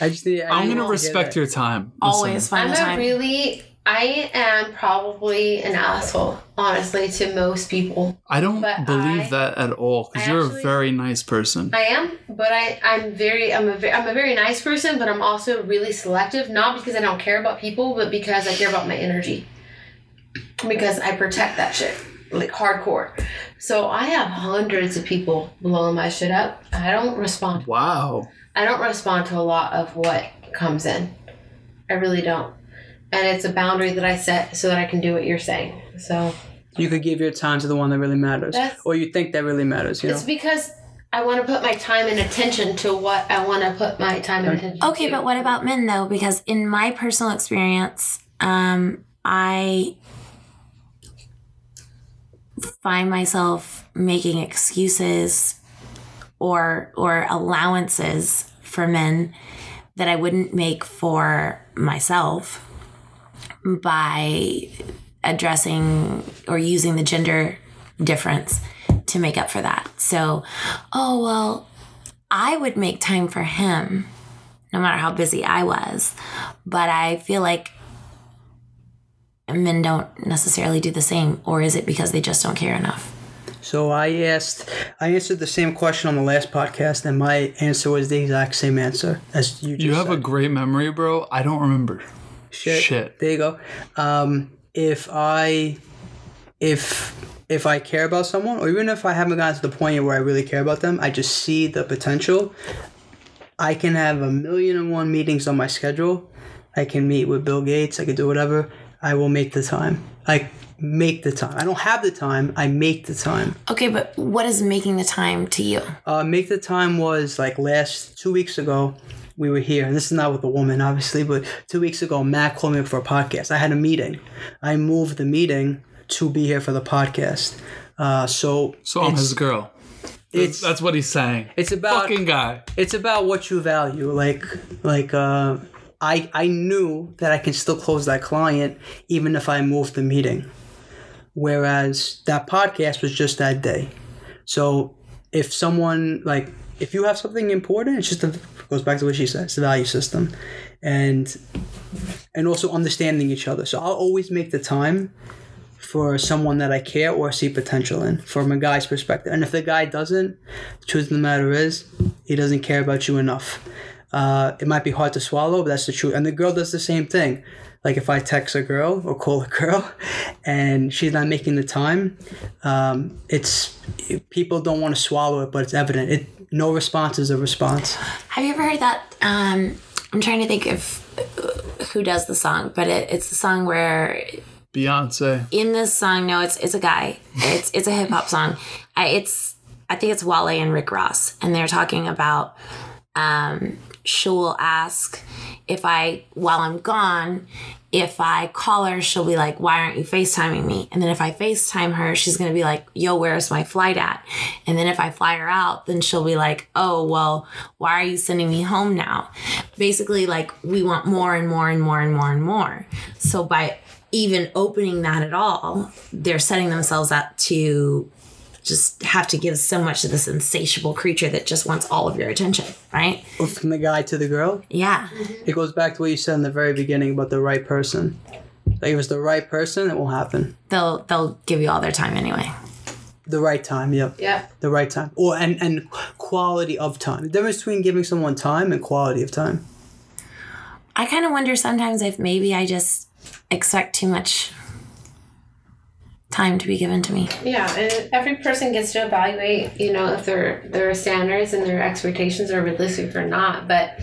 I just I
I'm gonna respect your time.
Always
Listen,
find
I'm
the
a
time.
really, I am probably an asshole, honestly, to most people.
I don't
But
believe
I-
that at all because you're
actually-
a very nice person.
I am, but I, I'm very, I'm a, ve- I'm a very nice person, but I'm also really selective. Not because I don't care about people, but because I care about my energy. Because I protect that shit like hardcore. So I have hundreds of people blowing my shit up. I don't respond.
Wow.
I don't respond to a lot of what comes in. I really don't. And it's a boundary that I set so that I can do what you're saying. So
You could give your time to the one that really matters, or you think that really matters. You know.
it's because I want to put my time and attention to what I want to put my time and attention
Okay,
to.
but what about men though? Because in my personal experience, um, I find myself making excuses or or allowances for men that I wouldn't make for myself by addressing or using the gender difference to make up for that. So, oh well, I would make time for him no matter how busy I was. But I feel like men don't necessarily do the same, or is it because they just don't care enough?
So I asked, I answered the same question on the last podcast, and my answer was the exact same answer as you. Just
You have a great memory, bro. I don't remember.
shit.
shit.
There you go. Um, if I, if if I care about someone, or even if I haven't gotten to the point where I really care about them, I just see the potential. I can have a million and one meetings on my schedule. I can meet with Bill Gates. I can do whatever. I will make the time. I make the time. I don't have the time. I make the time.
Okay, but what is making the time to you?
Uh, make the time was like last two weeks ago. We were here, and this is not with a woman, obviously, but two weeks ago, Matt called me up for a podcast. I had a meeting. I moved the meeting to be here for the podcast. Uh, so
So I'm his girl.
it's
That's what he's saying.
it's about
Fucking guy.
it's about what you value. Like like uh, I I knew that I can still close that client even if I moved the meeting. Whereas that podcast was just that day. So if someone like if you have something important, it's just a, goes back to what she said. It's the value system, and and also understanding each other. So I'll always make the time for someone that I care or see potential in from a guy's perspective. And if the guy doesn't, the truth of the matter is he doesn't care about you enough. Uh, it might be hard to swallow, but that's the truth. And the girl does the same thing. like if I text a girl or call a girl and she's not making the time, um, it's people don't want to swallow it, but it's evident. It no response is a response.
Have you ever heard that? Um, I'm trying to think of who does the song, but it, it's the song where
Beyonce.
in this song, no, it's it's a guy. It's it's a hip hop song. I, it's I think it's Wale and Rick Ross, and they're talking about. Um, she'll ask if I while I'm gone, if I call her, she'll be like, "Why aren't you FaceTiming me?" And then if I FaceTime her, she's gonna be like, "Yo, where's my flight at?" And then if I fly her out, then she'll be like, "Oh, well, why are you sending me home now?" Basically, like we want more and more and more and more and more. So by even opening that at all, they're setting themselves up to just have to give so much to this insatiable creature that just wants all of your attention, right?
From the guy to the girl,
Yeah.
it goes back to what you said in the very beginning about the right person. Like if it's the right person, it will happen.
They'll they'll give you all their time anyway.
The right time, yep.
Yep.
The right time. Or and and quality of time. The difference between giving someone time and quality of time.
I kind of wonder sometimes if maybe I just expect too much time to be given to me.
Yeah, and every person gets to evaluate, you know, if their their standards and their expectations are realistic or not. But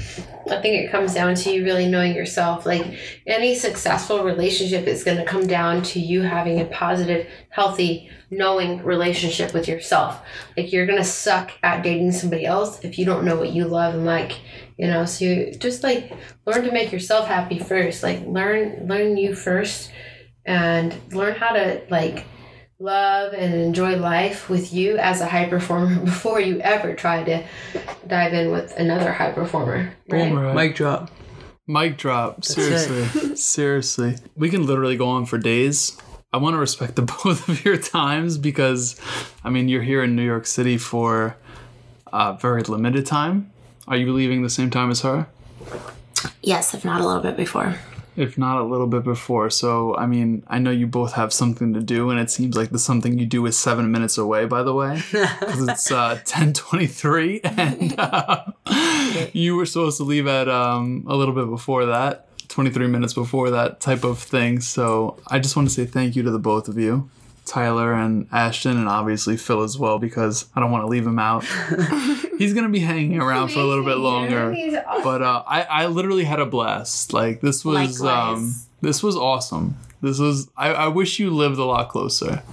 I think it comes down to you really knowing yourself. Like any successful relationship is going to come down to you having a positive, healthy, knowing relationship with yourself. Like you're going to suck at dating somebody else if you don't know what you love and like. You know, so you just like learn to make yourself happy first. Like learn learn you first and learn how to like love and enjoy life with you as a high performer before you ever try to dive in with another high performer. Right?
Right.
Mic drop.
Mic drop.
it.
Seriously. Seriously. We can literally go on for days. I want to respect the both of your times because, I mean, you're here in New York City for a very limited time. Are you leaving the same time as her?
Yes, if not a little bit before.
If not a little bit before. So, I mean, I know you both have something to do, and it seems like the something you do is seven minutes away, by the way. Because it's uh, 1023, and uh, you were supposed to leave at um, a little bit before that. 23 minutes before that type of thing. So I just want to say thank you to the both of you, Tyler and Ashton, and obviously Phil as well, because I don't want to leave him out. He's going to be hanging around for a little bit longer.
Awesome.
But uh, I, I literally had a blast. Like this was um, this was awesome. This was I, I wish you lived a lot closer.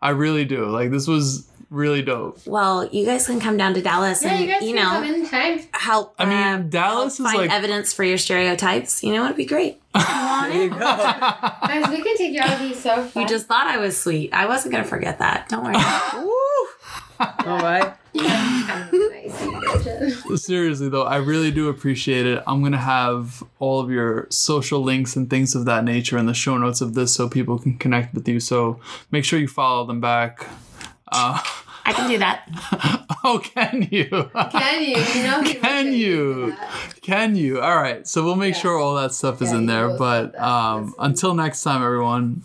I really do. Like this was really dope.
Well, you guys can come down to Dallas
yeah,
and
you guys
you
can come
know
anytime.
help.
I mean,
uh,
Dallas
help
is
find
like
evidence for your stereotypes. You know, it'd be great.
There you go.
Guys, we can take you out. It'd be so fun.
You just thought I was sweet. I wasn't gonna forget that. Don't worry.
All right.
Kind of nice, you bitch.
seriously though, I really do appreciate it. I'm gonna have all of your social links and things of that nature in the show notes of this so people can connect with you. So make sure you follow them back. Uh,
I can do that.
oh, can you?
Can you? You know
Can you? Can you? All right. So we'll make
Yeah.
sure all that stuff is
Yeah,
in there. But um, until next time, everyone,